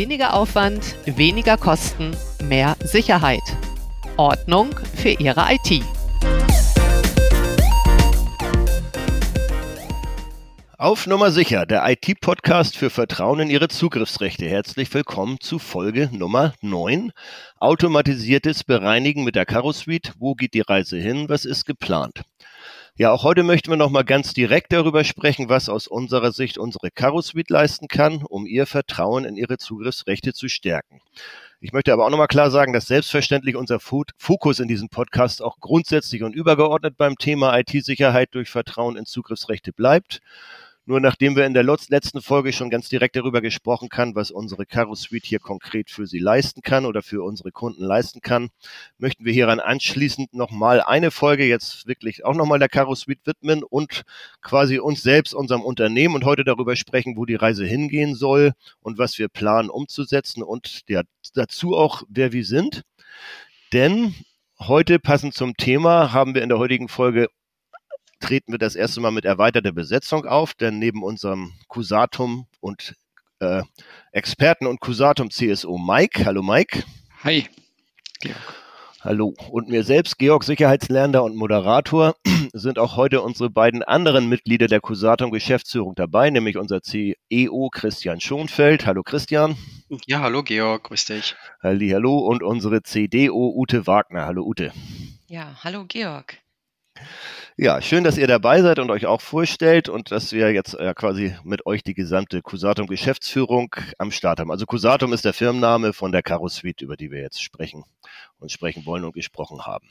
Weniger Aufwand, weniger Kosten, mehr Sicherheit. Ordnung für Ihre IT. Auf Nummer sicher, der IT-Podcast für Vertrauen in Ihre Zugriffsrechte. Herzlich willkommen zu Folge Nummer 9. Automatisiertes Bereinigen mit der Karo Suite. Wo geht die Reise hin? Was ist geplant? Ja, auch heute möchten wir nochmal ganz direkt darüber sprechen, was aus unserer Sicht unsere Caro Suite leisten kann, um ihr Vertrauen in ihre Zugriffsrechte zu stärken. Ich möchte aber auch nochmal klar sagen, dass selbstverständlich unser Fokus in diesem Podcast auch grundsätzlich und übergeordnet beim Thema IT-Sicherheit durch Vertrauen in Zugriffsrechte bleibt. Nur nachdem wir in der letzten Folge schon ganz direkt darüber gesprochen haben, was unsere Caro Suite hier konkret für Sie leisten kann oder für unsere Kunden leisten kann, möchten wir hieran anschließend nochmal eine Folge jetzt wirklich auch nochmal der Caro Suite widmen und quasi uns selbst, unserem Unternehmen und heute darüber sprechen, wo die Reise hingehen soll und was wir planen umzusetzen und der, dazu auch, wer wir sind. Denn heute passend zum Thema haben wir in der heutigen Folge treten wir das erste Mal mit erweiterter Besetzung auf, denn neben unserem Cusatum und äh, Experten und Cusatum CSO Mike, hallo Mike. Hi. Georg. Hallo. Und mir selbst, Georg, Sicherheitslernender und Moderator, sind auch heute unsere beiden anderen Mitglieder der Cusatum Geschäftsführung dabei, nämlich unser CEO Christian Schonfeld. Hallo Christian. Ja, hallo Georg, grüß dich. Halli, hallo. Und unsere CDO Ute Wagner. Hallo Ute. Ja, hallo Georg. Ja, schön, dass ihr dabei seid und euch auch vorstellt und dass wir jetzt äh, quasi mit euch die gesamte Cusatum Geschäftsführung am Start haben. Also Cusatum ist der Firmenname von der Caro Suite, über die wir jetzt sprechen und sprechen wollen und gesprochen haben.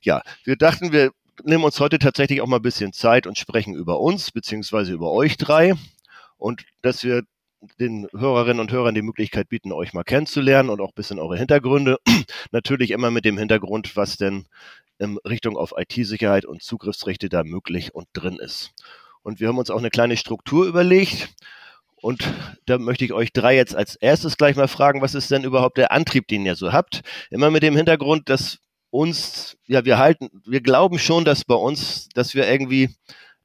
Ja, wir dachten, wir nehmen uns heute tatsächlich auch mal ein bisschen Zeit und sprechen über uns beziehungsweise über euch drei und dass wir den Hörerinnen und Hörern die Möglichkeit bieten, euch mal kennenzulernen und auch ein bisschen eure Hintergründe. Natürlich immer mit dem Hintergrund, was denn in Richtung auf IT-Sicherheit und Zugriffsrechte da möglich und drin ist. Und wir haben uns auch eine kleine Struktur überlegt. Und da möchte ich euch drei jetzt als erstes gleich mal fragen, was ist denn überhaupt der Antrieb, den ihr so habt? Immer mit dem Hintergrund, dass uns, ja, wir halten, wir glauben schon, dass bei uns, dass wir irgendwie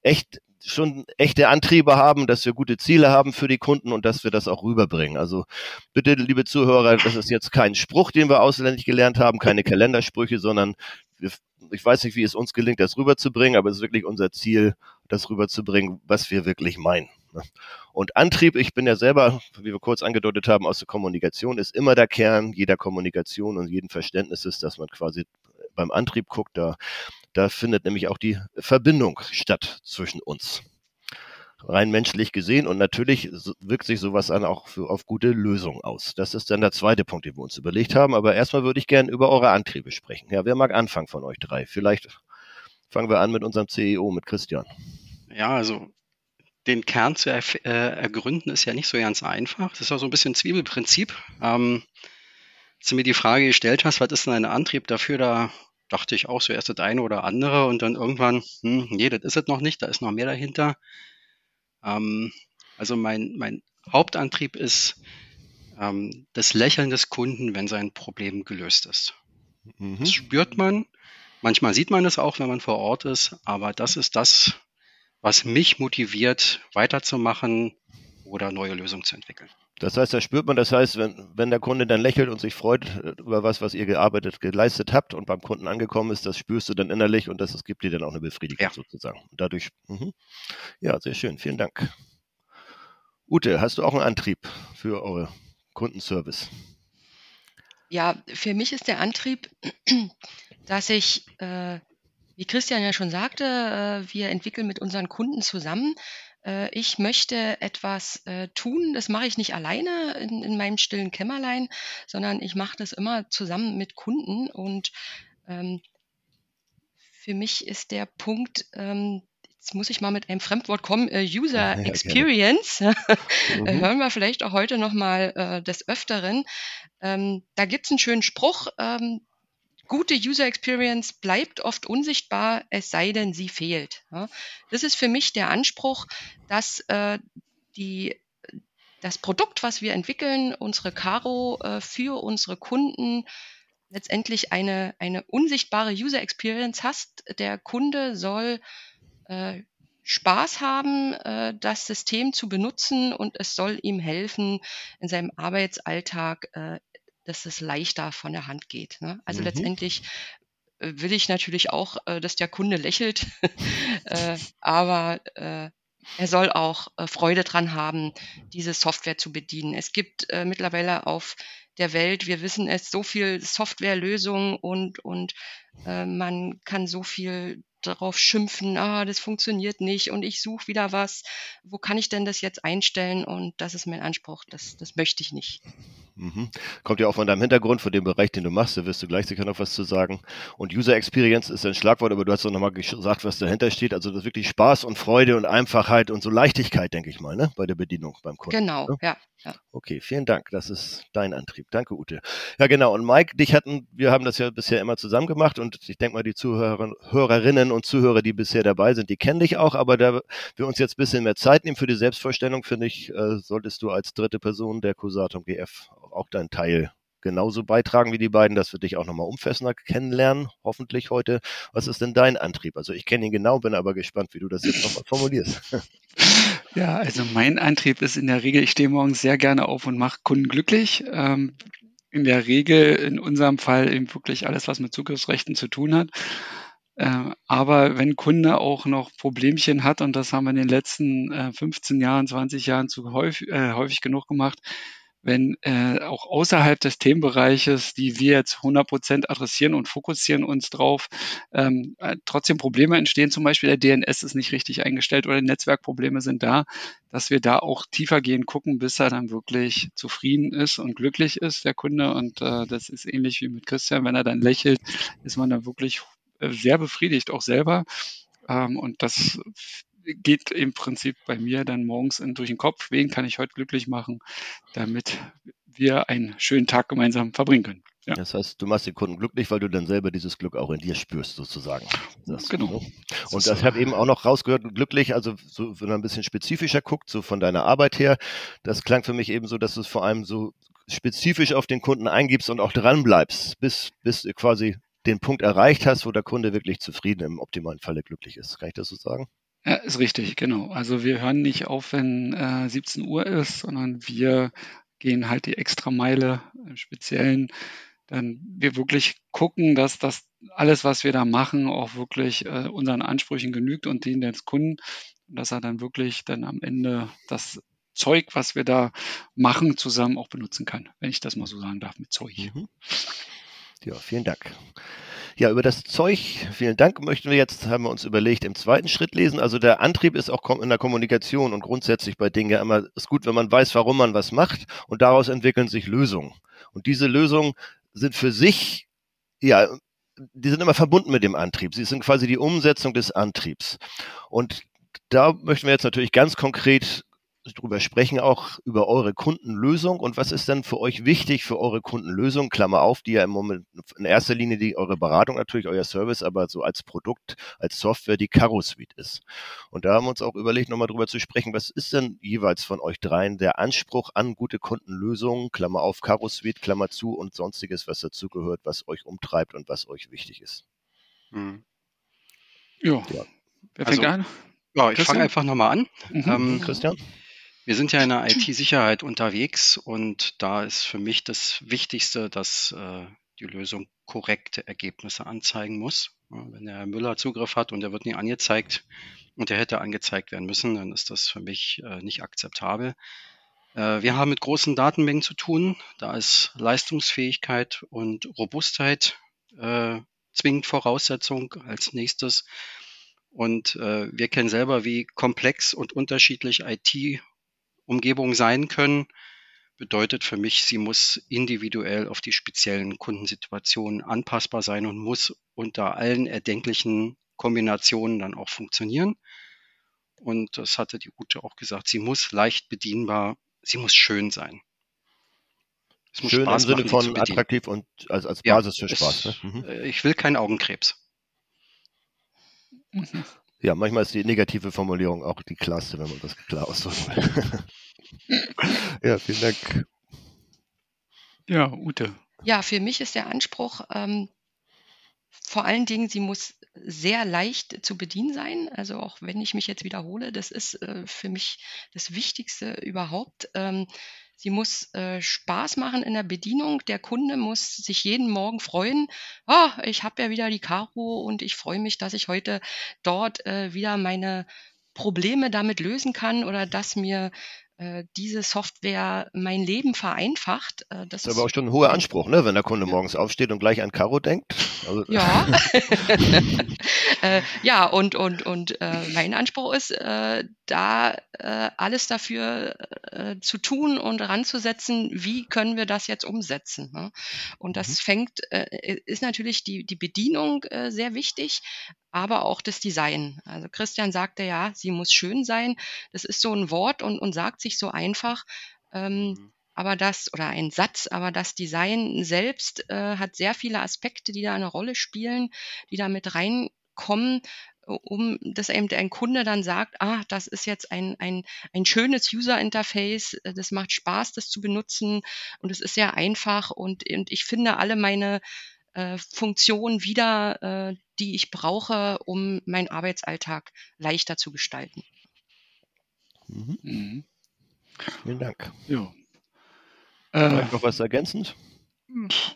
echt schon echte Antriebe haben, dass wir gute Ziele haben für die Kunden und dass wir das auch rüberbringen. Also bitte, liebe Zuhörer, das ist jetzt kein Spruch, den wir auswendig gelernt haben, keine Kalendersprüche, sondern wir, ich weiß nicht, wie es uns gelingt, das rüberzubringen, aber es ist wirklich unser Ziel, das rüberzubringen, was wir wirklich meinen. Ne? Und Antrieb, ich bin ja selber, wie wir kurz angedeutet haben, aus der Kommunikation, ist immer der Kern jeder Kommunikation und jeden Verständnisses, dass man quasi beim Antrieb guckt, da, da findet nämlich auch die Verbindung statt zwischen uns rein menschlich gesehen. Und natürlich wirkt sich sowas dann auch für, auf gute Lösungen aus. Das ist dann der zweite Punkt, den wir uns überlegt haben. Aber erstmal würde ich gerne über eure Antriebe sprechen. Ja, wer mag anfangen von euch drei? Vielleicht fangen wir an mit unserem CEO, mit Christian. Ja, also den Kern zu er, äh, ergründen ist ja nicht so ganz einfach. Das ist auch so ein bisschen Zwiebelprinzip. Ähm, als du mir die Frage gestellt hast, was ist denn ein Antrieb dafür, da dachte ich auch so erst das eine oder andere und dann irgendwann, hm, nee, das ist es noch nicht, da ist noch mehr dahinter. Ähm, also mein, mein Hauptantrieb ist ähm, das Lächeln des Kunden, wenn sein Problem gelöst ist. Mhm. Das spürt man. Manchmal sieht man es auch, wenn man vor Ort ist, aber das ist das, was mich motiviert, weiterzumachen oder neue Lösungen zu entwickeln. Das heißt, da spürt man, das heißt, wenn, wenn der Kunde dann lächelt und sich freut äh, über was, was ihr gearbeitet, geleistet habt und beim Kunden angekommen ist, das spürst du dann innerlich und das, das gibt dir dann auch eine Befriedigung ja. sozusagen. Und dadurch, mh. ja, sehr schön, vielen Dank. Ute, hast du auch einen Antrieb für eure Kundenservice? Ja, für mich ist der Antrieb, dass ich, äh, wie Christian ja schon sagte, äh, wir entwickeln mit unseren Kunden zusammen äh, ich möchte etwas äh, tun, das mache ich nicht alleine in, in meinem stillen Kämmerlein, sondern ich mache das immer zusammen mit Kunden. Und ähm, für mich ist der Punkt, ähm, jetzt muss ich mal mit einem Fremdwort kommen, äh, User ja, Experience. mhm. Hören wir vielleicht auch heute nochmal äh, des Öfteren. Ähm, da gibt es einen schönen Spruch, ähm, gute User Experience bleibt oft unsichtbar, es sei denn, sie fehlt. Das ist für mich der Anspruch, dass äh, die, das Produkt, was wir entwickeln, unsere Caro äh, für unsere Kunden letztendlich eine, eine unsichtbare User Experience hast. Der Kunde soll äh, Spaß haben, äh, das System zu benutzen und es soll ihm helfen in seinem Arbeitsalltag, äh, dass es leichter von der Hand geht. Ne? Also mhm. letztendlich äh, will ich natürlich auch, äh, dass der Kunde lächelt, äh, aber er soll auch Freude dran haben, diese Software zu bedienen. Es gibt mittlerweile auf der Welt, wir wissen es, so viel Softwarelösungen und, und man kann so viel darauf schimpfen, ah, das funktioniert nicht und ich suche wieder was. Wo kann ich denn das jetzt einstellen? Und das ist mein Anspruch, das, das möchte ich nicht. Mhm. Kommt ja auch von deinem Hintergrund, von dem Bereich, den du machst, da wirst du gleich sicher noch was zu sagen. Und User Experience ist ein Schlagwort, aber du hast doch nochmal gesagt, was dahinter steht. Also das ist wirklich Spaß und Freude und Einfachheit und so Leichtigkeit, denke ich mal, ne? bei der Bedienung beim Kunden. Genau, ne? ja, ja. Okay, vielen Dank. Das ist dein Antrieb. Danke, Ute. Ja, genau. Und Mike, dich hatten, wir haben das ja bisher immer zusammen gemacht und ich denke mal, die Zuhörerinnen und Zuhörer, die bisher dabei sind, die kennen dich auch, aber da wir uns jetzt ein bisschen mehr Zeit nehmen für die Selbstvorstellung, finde ich, äh, solltest du als dritte Person der Cusatum GF auch deinen Teil genauso beitragen wie die beiden, dass wir dich auch nochmal umfassender kennenlernen, hoffentlich heute. Was ist denn dein Antrieb? Also ich kenne ihn genau, bin aber gespannt, wie du das jetzt nochmal formulierst. Ja, also mein Antrieb ist in der Regel, ich stehe morgens sehr gerne auf und mache Kunden glücklich. Ähm, in der Regel, in unserem Fall eben wirklich alles, was mit Zugriffsrechten zu tun hat. Äh, aber wenn Kunde auch noch Problemchen hat, und das haben wir in den letzten äh, 15 Jahren, 20 Jahren zu häufig, äh, häufig genug gemacht, wenn äh, auch außerhalb des Themenbereiches, die wir jetzt 100 Prozent adressieren und fokussieren uns drauf, ähm, äh, trotzdem Probleme entstehen, zum Beispiel der DNS ist nicht richtig eingestellt oder Netzwerkprobleme sind da, dass wir da auch tiefer gehen, gucken, bis er dann wirklich zufrieden ist und glücklich ist, der Kunde. Und äh, das ist ähnlich wie mit Christian, wenn er dann lächelt, ist man dann wirklich äh, sehr befriedigt, auch selber. Ähm, und das geht im Prinzip bei mir dann morgens in, durch den Kopf, wen kann ich heute glücklich machen, damit wir einen schönen Tag gemeinsam verbringen können. Ja. Das heißt, du machst den Kunden glücklich, weil du dann selber dieses Glück auch in dir spürst, sozusagen. Das, genau. Ne? Und das habe eben auch noch rausgehört, glücklich, also so, wenn man ein bisschen spezifischer guckt, so von deiner Arbeit her, das klang für mich eben so, dass du es vor allem so spezifisch auf den Kunden eingibst und auch dran bleibst, bis, bis quasi den Punkt erreicht hast, wo der Kunde wirklich zufrieden im optimalen Falle glücklich ist. Kann ich das so sagen? Ja, ist richtig, genau. Also wir hören nicht auf, wenn äh, 17 Uhr ist, sondern wir gehen halt die extra Meile im Speziellen. Dann wir wirklich gucken, dass das alles, was wir da machen, auch wirklich äh, unseren Ansprüchen genügt und denen des Kunden, dass er dann wirklich dann am Ende das Zeug, was wir da machen, zusammen auch benutzen kann, wenn ich das mal so sagen darf mit Zeug. Mhm. Ja, vielen Dank. Ja, über das Zeug, vielen Dank, möchten wir jetzt, haben wir uns überlegt, im zweiten Schritt lesen. Also der Antrieb ist auch in der Kommunikation und grundsätzlich bei Dingen immer, ist gut, wenn man weiß, warum man was macht und daraus entwickeln sich Lösungen. Und diese Lösungen sind für sich, ja, die sind immer verbunden mit dem Antrieb. Sie sind quasi die Umsetzung des Antriebs. Und da möchten wir jetzt natürlich ganz konkret drüber sprechen, auch über eure Kundenlösung und was ist denn für euch wichtig für eure Kundenlösung, Klammer auf, die ja im Moment in erster Linie die eure Beratung natürlich, euer Service, aber so als Produkt, als Software die Caro Suite ist. Und da haben wir uns auch überlegt, nochmal drüber zu sprechen, was ist denn jeweils von euch dreien der Anspruch an gute Kundenlösungen, Klammer auf, Caro Suite, Klammer zu und sonstiges, was dazugehört, was euch umtreibt und was euch wichtig ist. Hm. Ja. ja. Wer fängt also, an? Ja, ich fange einfach nochmal an. Mhm. Ähm, Christian? Wir sind ja in der IT-Sicherheit unterwegs und da ist für mich das Wichtigste, dass äh, die Lösung korrekte Ergebnisse anzeigen muss. Ja, wenn der Herr Müller Zugriff hat und er wird nie angezeigt und er hätte angezeigt werden müssen, dann ist das für mich äh, nicht akzeptabel. Äh, wir haben mit großen Datenmengen zu tun. Da ist Leistungsfähigkeit und Robustheit äh, zwingend Voraussetzung als nächstes. Und äh, wir kennen selber, wie komplex und unterschiedlich IT Umgebung sein können, bedeutet für mich, sie muss individuell auf die speziellen Kundensituationen anpassbar sein und muss unter allen erdenklichen Kombinationen dann auch funktionieren. Und das hatte die Ute auch gesagt, sie muss leicht bedienbar, sie muss schön sein. Es muss schön Spaß im Sinne von attraktiv und als, als Basis ja, für Spaß. Es, ne? mhm. Äh, ich will keinen Augenkrebs. Ja, manchmal ist die negative Formulierung auch die klarste, wenn man das klar ausdrücken will. ja, vielen Dank. Ja, Ute. Ja, für mich ist der Anspruch, ähm, vor allen Dingen, sie muss sehr leicht zu bedienen sein. Also auch wenn ich mich jetzt wiederhole, das ist äh, für mich das Wichtigste überhaupt. Ähm, sie muss äh, Spaß machen in der Bedienung. Der Kunde muss sich jeden Morgen freuen. Oh, ich habe ja wieder die Karo und ich freue mich, dass ich heute dort äh, wieder meine Probleme damit lösen kann oder dass mir diese Software mein Leben vereinfacht. Äh, das, das ist aber auch schon ein hoher Anspruch, ne? wenn der Kunde morgens aufsteht und gleich an Karo denkt. Also ja, äh, ja und, und, und äh, mein Anspruch ist, äh, da äh, alles dafür zu tun und ranzusetzen, wie können wir das jetzt umsetzen. Ne? Und das mhm. fängt, ist natürlich die, die Bedienung sehr wichtig, aber auch das Design. Also Christian sagte ja, sie muss schön sein. Das ist so ein Wort und, und sagt sich so einfach. Ähm, mhm. Aber das, oder ein Satz, aber das Design selbst äh, hat sehr viele Aspekte, die da eine Rolle spielen, die da mit reinkommen, um dass eben ein Kunde dann sagt, ah, das ist jetzt ein, ein, ein schönes User-Interface, äh, das macht Spaß, das zu benutzen und es ist sehr einfach und, und ich finde alle meine äh, Funktionen wieder, äh, die ich brauche, um meinen Arbeitsalltag leichter zu gestalten. Mhm. Mhm. Vielen Dank. Ja. Äh, noch was ergänzend?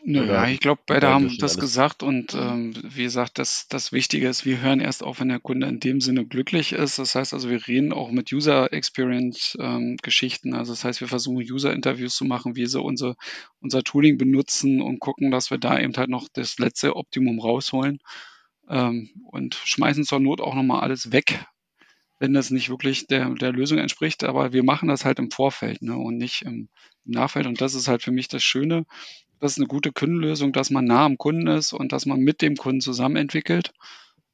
Nö, ja, ich glaube, beide haben das alles. gesagt und ähm, wie gesagt, das, das Wichtige ist, wir hören erst auf, wenn der Kunde in dem Sinne glücklich ist. Das heißt also, wir reden auch mit User Experience ähm, Geschichten. Also das heißt, wir versuchen User Interviews zu machen, wie sie unser, unser Tooling benutzen und gucken, dass wir da eben halt noch das letzte Optimum rausholen ähm, und schmeißen zur Not auch nochmal alles weg, wenn das nicht wirklich der, der Lösung entspricht. Aber wir machen das halt im Vorfeld ne, und nicht im, im Nachfeld. Und das ist halt für mich das Schöne. Das ist eine gute Kundenlösung, dass man nah am Kunden ist und dass man mit dem Kunden zusammen entwickelt.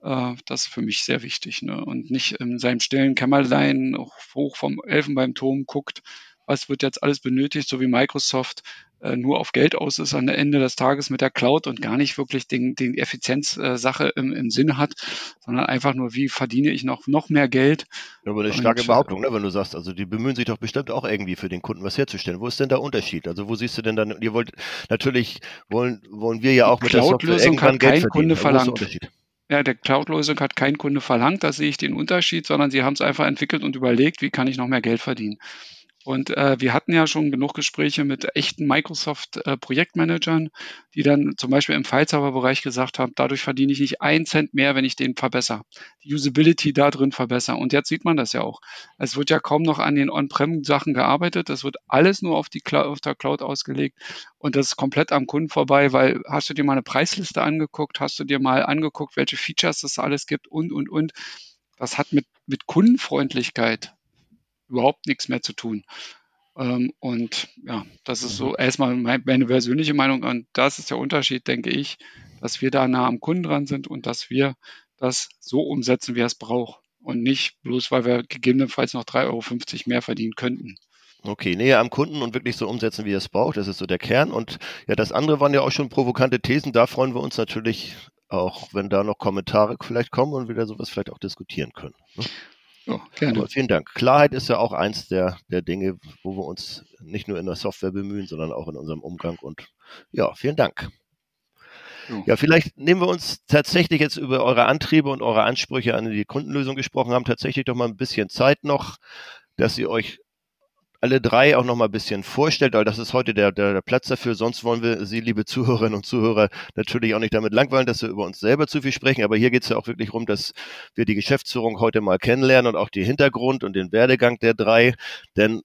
Äh, das ist für mich sehr wichtig. Ne? Und nicht in seinem stillen Kämmerlein hoch vom Elfenbeinturm guckt, was wird jetzt alles benötigt, so wie Microsoft nur auf Geld aus ist am Ende des Tages mit der Cloud und gar nicht wirklich den, den Effizienzsache im, im Sinne hat, sondern einfach nur, wie verdiene ich noch, noch mehr Geld. Ja, aber eine starke und, Behauptung, ne, wenn du sagst, also die bemühen sich doch bestimmt auch irgendwie für den Kunden was herzustellen. Wo ist denn der Unterschied? Also wo siehst du denn dann, ihr wollt, natürlich wollen, wollen wir ja auch mit der Software irgendwann Geld verdienen. Kunde verlangt. Ja, der Cloud-Lösung hat kein Kunde verlangt, da sehe ich den Unterschied, sondern sie haben es einfach entwickelt und überlegt, wie kann ich noch mehr Geld verdienen. Und äh, wir hatten ja schon genug Gespräche mit echten Microsoft-Projektmanagern, äh, die dann zum Beispiel im File-Server-Bereich gesagt haben, dadurch verdiene ich nicht einen Cent mehr, wenn ich den verbessere. Die Usability da drin verbessere. Und jetzt sieht man das ja auch. Es wird ja kaum noch an den On-Prem-Sachen gearbeitet. Das wird alles nur auf, die auf der Cloud ausgelegt. Und das ist komplett am Kunden vorbei, weil hast du dir mal eine Preisliste angeguckt, hast du dir mal angeguckt, welche Features es alles gibt und, und, und. Das hat mit, mit Kundenfreundlichkeit überhaupt nichts mehr zu tun. Ähm, und ja, das ist so mhm. erstmal meine persönliche Meinung. Und das ist der Unterschied, denke ich, dass wir da nah am Kunden dran sind und dass wir das so umsetzen, wie er es braucht. Und nicht bloß, weil wir gegebenenfalls noch 3,50 Euro mehr verdienen könnten. Okay, näher am Kunden und wirklich so umsetzen, wie er es braucht. Das ist so der Kern. Und ja, das andere waren ja auch schon provokante Thesen. Da freuen wir uns natürlich auch, wenn da noch Kommentare vielleicht kommen und wir da sowas vielleicht auch diskutieren können. Ne? Ja, gerne. Aber vielen Dank. Klarheit ist ja auch eins der, der Dinge, wo wir uns nicht nur in der Software bemühen, sondern auch in unserem Umgang. Und ja, vielen Dank. Ja, vielleicht nehmen wir uns tatsächlich jetzt über eure Antriebe und eure Ansprüche an die Kundenlösung gesprochen haben, tatsächlich doch mal ein bisschen Zeit noch, dass ihr euch alle drei auch noch mal ein bisschen vorstellt, weil das ist heute der, der, der, Platz dafür. Sonst wollen wir Sie, liebe Zuhörerinnen und Zuhörer, natürlich auch nicht damit langweilen, dass wir über uns selber zu viel sprechen. Aber hier geht es ja auch wirklich darum, dass wir die Geschäftsführung heute mal kennenlernen und auch den Hintergrund und den Werdegang der drei. Denn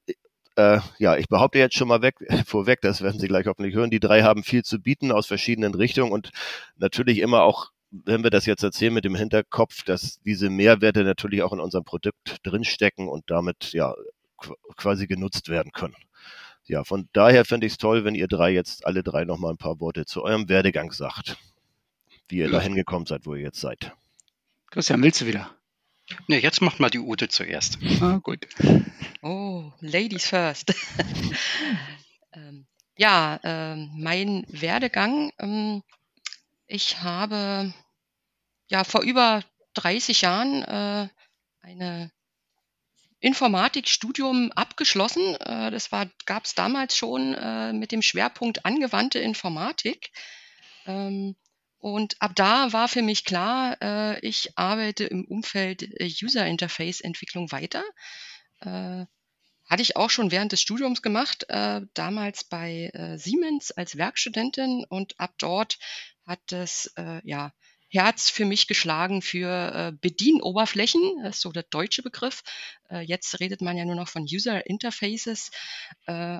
äh, ja, ich behaupte jetzt schon mal weg, vorweg, das werden Sie gleich hoffentlich hören, die drei haben viel zu bieten aus verschiedenen Richtungen und natürlich immer auch wenn wir das jetzt erzählen mit dem Hinterkopf, dass diese Mehrwerte natürlich auch in unserem Produkt drinstecken und damit ja quasi genutzt werden können. Ja, von daher fände ich es toll, wenn ihr drei jetzt alle drei noch mal ein paar Worte zu eurem Werdegang sagt, wie ihr ja. dahin gekommen seid, wo ihr jetzt seid. Christian, willst du wieder? Ne, jetzt macht mal die Ute zuerst. Ah, gut. Oh, Ladies first. ähm, ja, äh, mein Werdegang. Ähm, ich habe ja vor über 30 Jahren äh, eine Informatikstudium abgeschlossen. Äh, das gab es damals schon äh, mit dem Schwerpunkt angewandte Informatik. Ähm, und ab da war für mich klar, äh, ich arbeite im Umfeld User Interface Entwicklung weiter. Hatte ich auch schon während des Studiums gemacht, damals bei Siemens als Werkstudentin und ab dort hat das ja, Herz für mich geschlagen für äh, Bedienoberflächen, das ist so der deutsche Begriff. Äh, jetzt redet man ja nur noch von User Interfaces. Äh,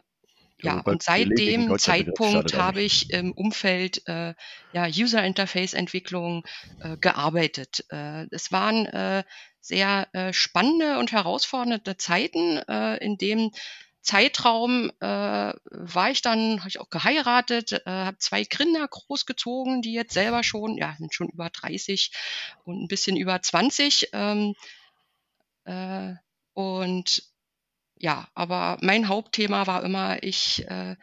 ja, und seit dem Zeitpunkt habe ich im Umfeld äh, ja, User Interface Entwicklung äh, gearbeitet. Äh, es waren äh, sehr äh, spannende und herausfordernde Zeiten, äh, in dem Zeitraum äh, war ich dann, habe ich auch geheiratet, äh, habe zwei Kinder großgezogen, die jetzt selber schon, ja, sind schon über 30 und ein bisschen über 20. Ähm, äh, und ja, aber mein Hauptthema war immer, ich äh,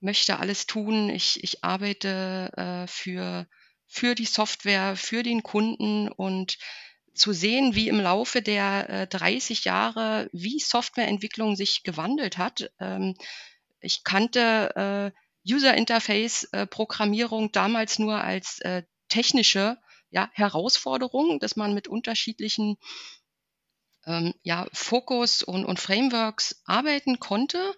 möchte alles tun. Ich, ich arbeite äh, für, für die Software, für den Kunden und zu sehen, wie im Laufe der äh, 30 Jahre, wie Softwareentwicklung sich gewandelt hat. Ähm, ich kannte äh, User Interface äh, Programmierung damals nur als äh, technische ja, Herausforderung, dass man mit unterschiedlichen ähm, ja, Fokus und, und Frameworks arbeiten konnte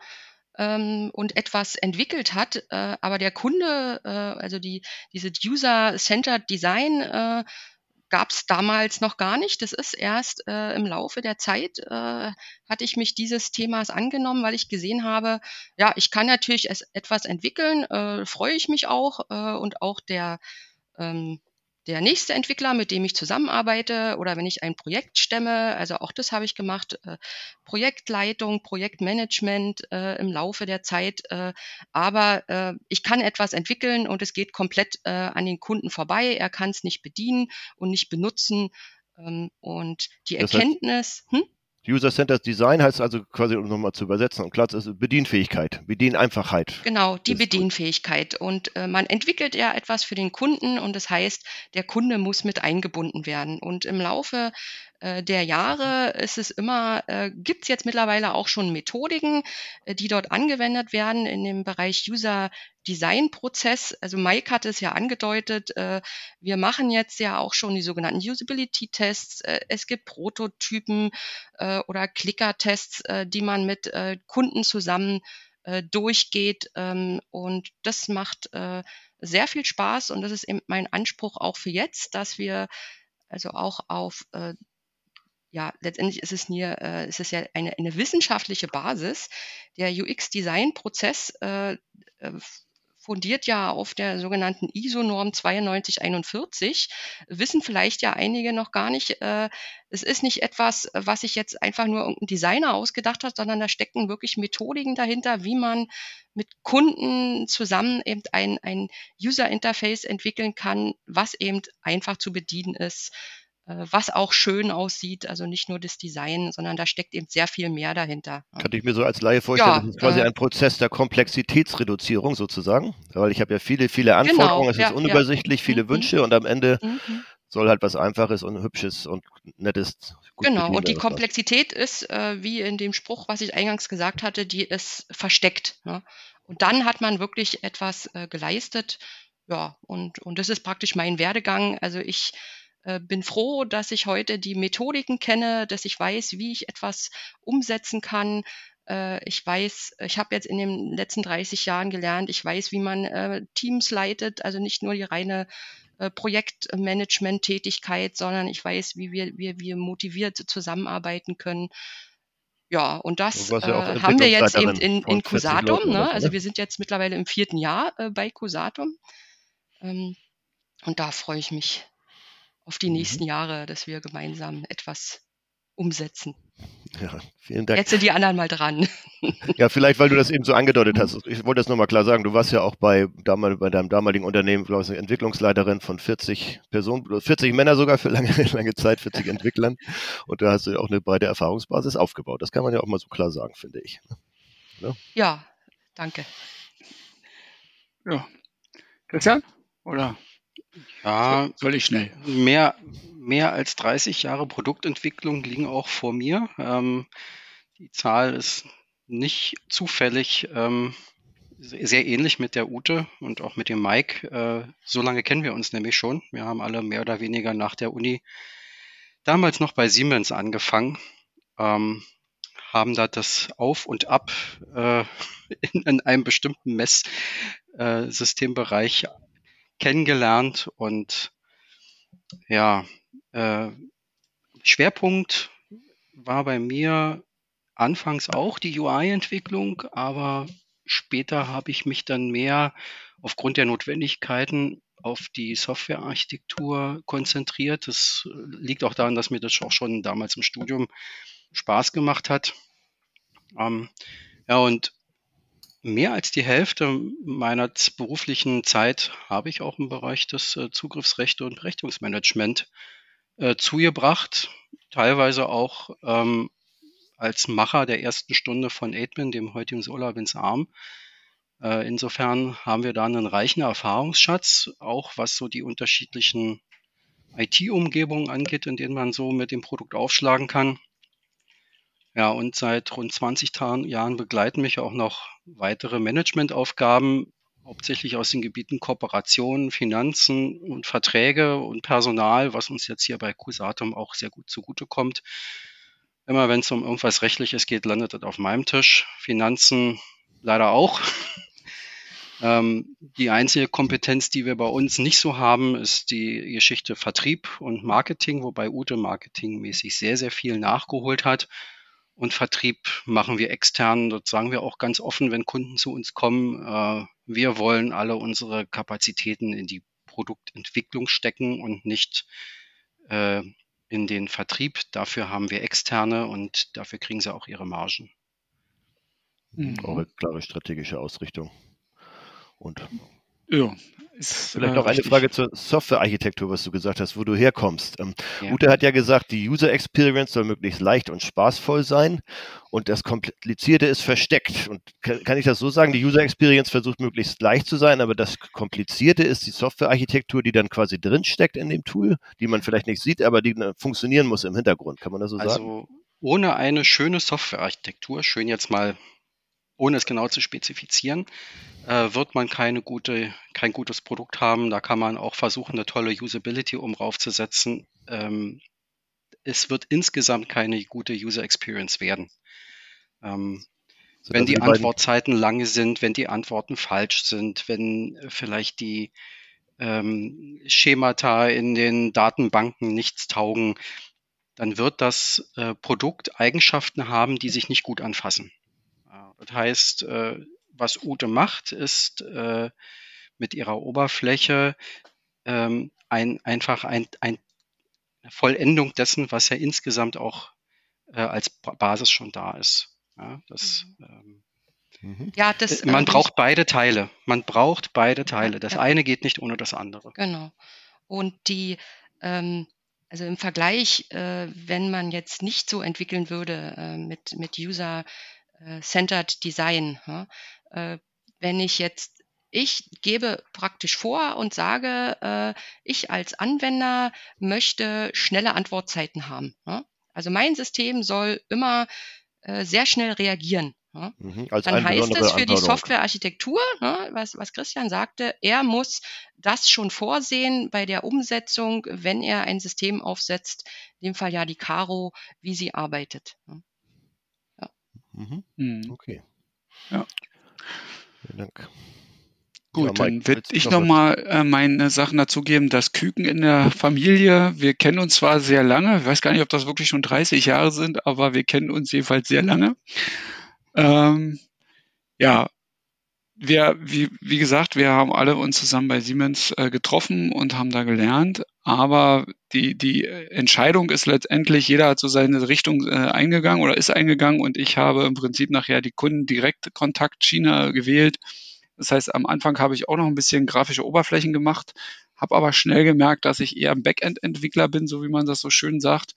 ähm, und etwas entwickelt hat, äh, aber der Kunde, äh, also die, diese User-Centered Design, gab es damals noch gar nicht. Das ist erst äh, im Laufe der Zeit, äh, hatte ich mich dieses Themas angenommen, weil ich gesehen habe, ja, ich kann natürlich es, etwas entwickeln, äh, freue ich mich auch äh, und auch der ähm, der nächste Entwickler, mit dem ich zusammenarbeite oder wenn ich ein Projekt stemme, also auch das habe ich gemacht, äh, Projektleitung, Projektmanagement äh, im Laufe der Zeit. Äh, aber äh, ich kann etwas entwickeln und es geht komplett äh, an den Kunden vorbei. Er kann es nicht bedienen und nicht benutzen. Ähm, und die Erkenntnis. hm? User-Centered Design heißt also quasi, um nochmal zu übersetzen und klar ist Bedienfähigkeit, Bedieneinfachheit. Genau, die Bedienfähigkeit. Und äh, man entwickelt ja etwas für den Kunden und das heißt, der Kunde muss mit eingebunden werden. Und im Laufe äh, der Jahre ist es immer, äh, gibt es jetzt mittlerweile auch schon Methodiken, äh, die dort angewendet werden in dem Bereich User Design Prozess. Also Mike hat es ja angedeutet, äh, wir machen jetzt ja auch schon die sogenannten Usability Tests. Äh, es gibt Prototypen äh, oder Clicker-Tests, äh, die man mit äh, Kunden zusammen äh, durchgeht. Ähm, und das macht sehr viel Spaß und das ist eben mein Anspruch auch für jetzt, dass wir also auch auf ja, letztendlich ist es, mir, äh, ist es ja eine, eine wissenschaftliche Basis. Der UX-Design-Prozess äh, fundiert ja auf der sogenannten ISO-Norm 9241. Wissen vielleicht ja einige noch gar nicht. Äh, es ist nicht etwas, was sich jetzt einfach nur irgendein Designer ausgedacht hat, sondern da stecken wirklich Methodiken dahinter, wie man mit Kunden zusammen eben ein, ein User-Interface entwickeln kann, was eben einfach zu bedienen ist was auch schön aussieht, also nicht nur das Design, sondern da steckt eben sehr viel mehr dahinter. Kann ich mir so als Laie vorstellen, ja, das ist quasi äh, ein Prozess der Komplexitätsreduzierung sozusagen, weil ich habe ja viele, viele genau, Anforderungen, genau, es ja, ist unübersichtlich, ja. viele mhm. Wünsche und am Ende mhm. soll halt was Einfaches und Hübsches und Nettes. genau, und die Komplexität ist, äh, wie in dem Spruch, was ich eingangs gesagt hatte, die ist versteckt. Ne? Und dann hat man wirklich etwas äh, geleistet. Ja, und, und das ist praktisch mein Werdegang. Also ich äh, bin froh, dass ich heute die Methodiken kenne, dass ich weiß, wie ich etwas umsetzen kann. Äh, ich weiß, ich habe jetzt in den letzten 30 Jahren gelernt, ich weiß, wie man äh, Teams leitet, also nicht nur die reine Projektmanagement-Tätigkeit, sondern ich weiß, wie wir, wie wir motiviert zusammenarbeiten können. Ja, und das äh, haben wir jetzt eben in, in Cusatum. Ne? Also wir sind jetzt mittlerweile im vierten Jahr äh, bei Cusatum. Ähm, und da freue ich mich auf die mhm. nächsten Jahre, dass wir gemeinsam etwas umsetzen. Ja, vielen Dank. Jetzt sind die anderen mal dran. Ja, vielleicht, weil du das eben so angedeutet hast. Ich wollte das nochmal klar sagen. Du warst ja auch bei, bei deinem damaligen Unternehmen, glaube ich, Entwicklungsleiterin von 40 Personen, 40 Männer sogar für lange, lange Zeit, 40 Entwicklern. Und da hast du auch eine breite Erfahrungsbasis aufgebaut. Das kann man ja auch mal so klar sagen, finde ich. Ja, ne? ja danke. Ja. Christian? Oder? Ja, ich schnell? Mehr, mehr als 30 Jahre Produktentwicklung liegen auch vor mir. Ähm, die Zahl ist nicht zufällig ähm, sehr ähnlich mit der Ute und auch mit dem Mike. Äh, so lange kennen wir uns nämlich schon. Wir haben alle mehr oder weniger nach der Uni damals noch bei Siemens angefangen, ähm, haben da das Auf und Ab äh, in, in, einem bestimmten Messsystembereich äh, kennengelernt und ja, äh, Schwerpunkt war bei mir anfangs auch die UI-Entwicklung, aber später habe ich mich dann mehr aufgrund der Notwendigkeiten auf die Softwarearchitektur konzentriert. Das liegt auch daran, dass mir das auch schon damals im Studium Spaß gemacht hat. Ähm, ja, und mehr als die Hälfte meiner beruflichen Zeit habe ich auch im Bereich des äh, Zugriffsrechte und Berechtigungsmanagement äh, zugebracht, teilweise auch ähm, als Macher der ersten Stunde von Aidman, dem heutigen SolarWinds Arm. Äh, insofern haben wir da einen reichen Erfahrungsschatz, auch was so die unterschiedlichen IT-Umgebungen angeht, in denen man so mit dem Produkt aufschlagen kann. Ja, und seit rund 20 Jahren begleiten mich auch noch weitere Managementaufgaben, hauptsächlich aus den Gebieten Kooperation, Finanzen und Verträge und Personal, was uns jetzt hier bei Cusatum auch sehr gut zugutekommt. Immer wenn es um irgendwas Rechtliches geht, landet das auf meinem Tisch. Finanzen leider auch. ähm, die einzige Kompetenz, die wir bei uns nicht so haben, ist die Geschichte Vertrieb und Marketing, wobei Ute marketingmäßig sehr, sehr viel nachgeholt hat. Und Vertrieb machen wir extern. Das sagen wir auch ganz offen, wenn Kunden zu uns kommen. Äh, wir wollen alle unsere Kapazitäten in die Produktentwicklung stecken und nicht äh, in den Vertrieb. Dafür haben wir externe und dafür kriegen sie auch ihre Margen. Mhm. Auch eine klare strategische Ausrichtung. Und ja, ist, Vielleicht äh, noch eine Frage zur Softwarearchitektur, was du gesagt hast, wo du herkommst. Ähm, ja. Ute hat ja gesagt, die User Experience soll möglichst leicht und spaßvoll sein und das Komplizierte ist versteckt. Und kann, kann ich das so sagen? Die User Experience versucht möglichst leicht zu sein, aber das Komplizierte ist die Softwarearchitektur, die dann quasi drinsteckt in dem Tool, die man vielleicht nicht sieht, aber die äh, funktionieren muss im Hintergrund. Kann man das so also, sagen? Also ohne eine schöne Softwarearchitektur, schön jetzt mal ohne es genau zu spezifizieren, äh, wird man keine gute, kein gutes Produkt haben. Da kann man auch versuchen, eine tolle Usability um raufzusetzen. Ähm, es wird insgesamt keine gute User Experience werden. Ähm, so, wenn die, die Antwortzeiten lange sind, wenn die Antworten falsch sind, wenn vielleicht die ähm, Schemata in den Datenbanken nichts taugen, dann wird das äh, Produkt Eigenschaften haben, die sich nicht gut anfassen. Das heißt, äh, was Ute macht, ist äh, mit ihrer Oberfläche ähm, ein, einfach ein, ein Vollendung dessen, was ja insgesamt auch äh, als Basis schon da ist. Ja, das, mhm. ähm, mhm. ja, das, man äh, braucht beide Teile. Man braucht beide Teile. Das ja. eine geht nicht ohne das andere. Genau. Und die, ähm, also im Vergleich, äh, wenn man jetzt nicht so entwickeln würde äh, mit, mit User äh, Centered Design. Ja? Äh, wenn ich jetzt ich gebe praktisch vor und sage, äh, ich als Anwender möchte schnelle Antwortzeiten haben. Ja? Also mein System soll immer äh, sehr schnell reagieren. Ja? Mhm, Dann heißt es für die Softwarearchitektur, ne, was, was Christian sagte, er muss das schon vorsehen bei der Umsetzung, wenn er ein System aufsetzt, in dem Fall ja die Caro, wie sie arbeitet. Mhm. Mhm. Okay. Ja. Vielen Dank. Gut, ja, dann würde ich nochmal äh, meine Sachen dazugeben. Das Küken in der Familie, wir kennen uns zwar sehr lange, ich weiß gar nicht, ob das wirklich schon 30 Jahre sind, aber wir kennen uns jedenfalls sehr lange. Ähm, ja, wir, wie, wie gesagt, wir haben alle uns zusammen bei Siemens äh, getroffen und haben da gelernt. Aber die, die Entscheidung ist letztendlich, jeder hat so seine Richtung äh, eingegangen oder ist eingegangen und ich habe im Prinzip nachher die Kunden-Direktkontakt-Schiene gewählt. Das heißt, am Anfang habe ich auch noch ein bisschen grafische Oberflächen gemacht, habe aber schnell gemerkt, dass ich eher ein Backend-Entwickler bin, so wie man das so schön sagt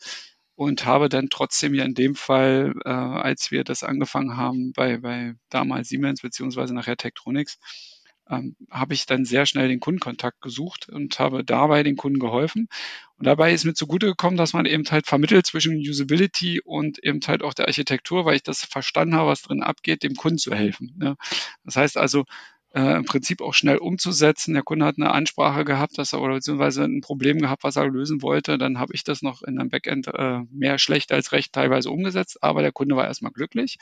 und habe dann trotzdem ja in dem Fall, äh, als wir das angefangen haben bei, bei damals Siemens beziehungsweise nachher Tektronix, ähm, habe ich dann sehr schnell den Kundenkontakt gesucht und habe dabei den Kunden geholfen. Und dabei ist mir zugute gekommen, dass man eben halt vermittelt zwischen Usability und eben halt auch der Architektur, weil ich das verstanden habe, was drin abgeht, dem Kunden zu helfen. Ne? Das heißt also, äh, im Prinzip auch schnell umzusetzen. Der Kunde hat eine Ansprache gehabt, dass er oder beziehungsweise ein Problem gehabt, was er lösen wollte. Dann habe ich das noch in einem Backend äh, mehr schlecht als recht teilweise umgesetzt, aber der Kunde war erstmal glücklich.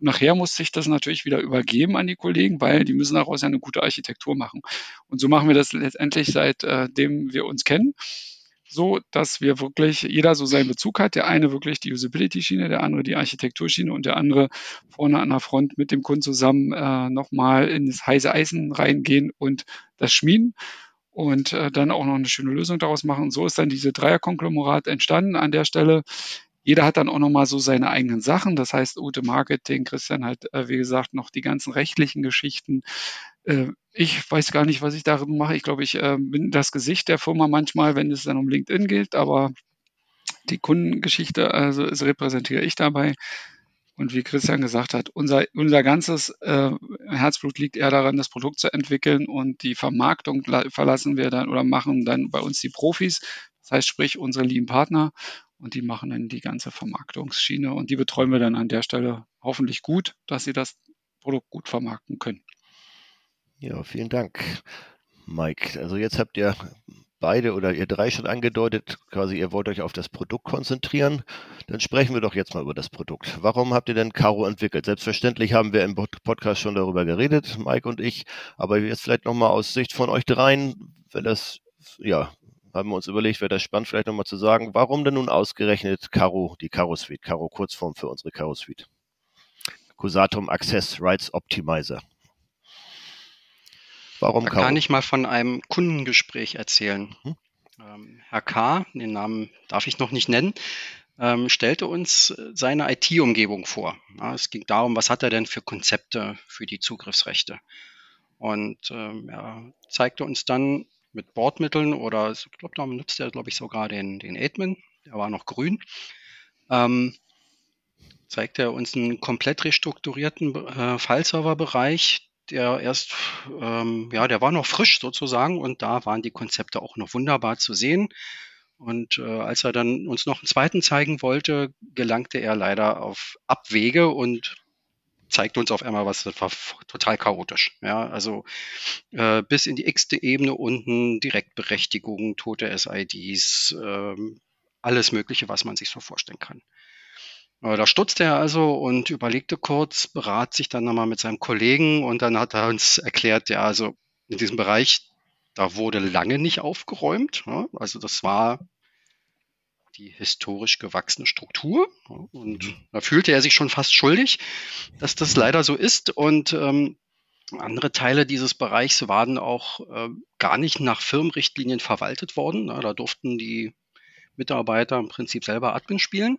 Nachher musste ich das natürlich wieder übergeben an die Kollegen, weil die müssen daraus ja eine gute Architektur machen. Und so machen wir das letztendlich seitdem äh, wir uns kennen so, dass wir wirklich jeder so seinen Bezug hat. Der eine wirklich die Usability-Schiene, der andere die Architekturschiene und der andere vorne an der Front mit dem Kunden zusammen äh, nochmal ins heiße Eisen reingehen und das schmieden und äh, dann auch noch eine schöne Lösung daraus machen. So ist dann diese Dreierkonglomerat entstanden an der Stelle. Jeder hat dann auch nochmal so seine eigenen Sachen. Das heißt, Ute Marketing, Christian hat, äh, wie gesagt, noch die ganzen rechtlichen Geschichten. Äh, ich weiß gar nicht, was ich darin mache. Ich glaube, ich äh, bin das Gesicht der Firma manchmal, wenn es dann um LinkedIn geht, aber die Kundengeschichte also repräsentiere ich dabei. Und wie Christian gesagt hat, unser, unser ganzes äh, Herzblut liegt eher daran, das Produkt zu entwickeln und die Vermarktung verlassen wir dann oder machen dann bei uns die Profis. Das heißt, sprich unsere lieben Partner und die machen dann die ganze Vermarktungsschiene und die betreuen wir dann an der Stelle hoffentlich gut, dass sie das Produkt gut vermarkten können. Ja, vielen Dank, Mike. Also jetzt habt ihr beide oder ihr drei schon angedeutet, quasi ihr wollt euch auf das Produkt konzentrieren. Dann sprechen wir doch jetzt mal über das Produkt. Warum habt ihr denn Caro entwickelt? Selbstverständlich haben wir im Podcast schon darüber geredet, Mike und ich, aber jetzt vielleicht nochmal aus Sicht von euch dreien, wenn das, ja, haben wir uns überlegt, wäre das spannend, vielleicht nochmal zu sagen, warum denn nun ausgerechnet Caro, die Caro Suite, Caro Kurzform für unsere Caro Suite. Cusatum Access Rights Optimizer. Warum da kann ich mal von einem Kundengespräch erzählen. Hm? Ähm, Herr K., den Namen darf ich noch nicht nennen, ähm, stellte uns seine IT-Umgebung vor. Ja, es ging darum, was hat er denn für Konzepte für die Zugriffsrechte. Und ähm, er zeigte uns dann mit Bordmitteln oder ich glaube, da nutzt er, glaube ich, sogar den, den Admin, der war noch grün. Ähm, zeigt er uns einen komplett restrukturierten äh, File-Server-Bereich, der erst, ähm, ja, der war noch frisch sozusagen und da waren die Konzepte auch noch wunderbar zu sehen. Und äh, als er dann uns noch einen zweiten zeigen wollte, gelangte er leider auf Abwege und zeigte uns auf einmal was, das war total chaotisch. Ja, also äh, bis in die x-te Ebene unten, Direktberechtigungen, tote SIDs, äh, alles Mögliche, was man sich so vorstellen kann. Äh, da stutzte er also und überlegte kurz, berat sich dann nochmal mit seinem Kollegen und dann hat er uns erklärt, ja, also in diesem Bereich, da wurde lange nicht aufgeräumt. Also das war die historisch gewachsene Struktur. Und mhm. da fühlte er sich schon fast schuldig, dass das leider so ist. Und ähm, andere Teile dieses Bereichs waren auch äh, gar nicht nach Firmenrichtlinien verwaltet worden. Na, da durften die Mitarbeiter im Prinzip selber Admin spielen.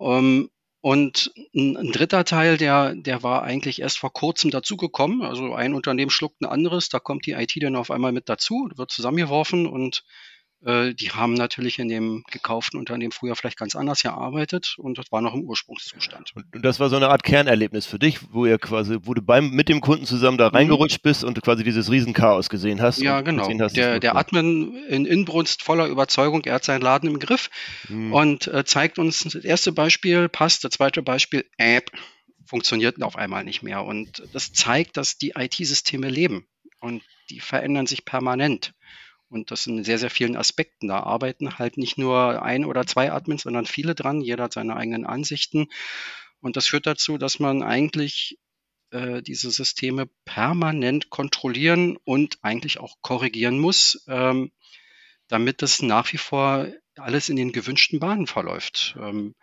Ähm, und ein, ein, dritter Teil, der, der war eigentlich erst vor kurzem dazugekommen. Also ein Unternehmen schluckt ein anderes, da kommt die IT dann auf einmal mit dazu, wird zusammengeworfen und die haben natürlich in dem gekauften Unternehmen früher vielleicht ganz anders gearbeitet und das war noch im Ursprungszustand. Und das war so eine Art Kernerlebnis für dich, wo ihr quasi, wo du beim, mit dem Kunden zusammen da mhm. reingerutscht bist und quasi dieses Riesenchaos gesehen hast. Ja, genau. Hast, der, der Admin in Inbrunst voller Überzeugung, er hat seinen Laden im Griff mhm. und äh, zeigt uns das erste Beispiel, passt, das zweite Beispiel, App, funktioniert auf einmal nicht mehr. Und das zeigt, dass die IT-Systeme leben und die verändern sich permanent. Und das in sehr, sehr vielen Aspekten. Da arbeiten halt nicht nur ein oder zwei Admins, sondern viele dran. Jeder hat seine eigenen Ansichten. Und das führt dazu, dass man eigentlich äh, diese Systeme permanent kontrollieren und eigentlich auch korrigieren muss, ähm, damit das nach wie vor alles in den gewünschten Bahnen verläuft. Ähm,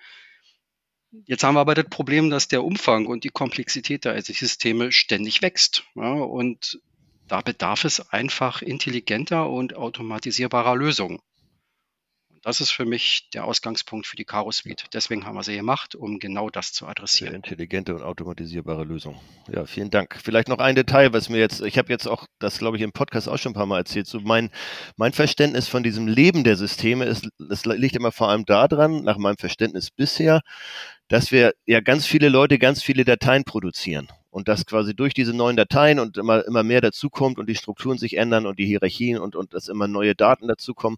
Jetzt haben wir aber das Problem, dass der Umfang und die Komplexität der IT-Systeme ständig wächst. Ja, und da bedarf es einfach intelligenter und automatisierbarer Lösungen. Und das ist für mich der Ausgangspunkt für die Caro Suite. Deswegen haben wir sie gemacht, um genau das zu adressieren. Sehr intelligente und automatisierbare Lösung. Ja, vielen Dank. Vielleicht noch ein Detail, was mir jetzt, ich habe jetzt auch das, glaube ich, im Podcast auch schon ein paar Mal erzählt. So mein, mein Verständnis von diesem Leben der Systeme ist, es liegt immer vor allem daran, nach meinem Verständnis bisher, dass wir ja ganz viele Leute ganz viele Dateien produzieren und dass quasi durch diese neuen Dateien und immer, immer mehr dazukommt und die Strukturen sich ändern und die Hierarchien und, und dass immer neue Daten dazukommen.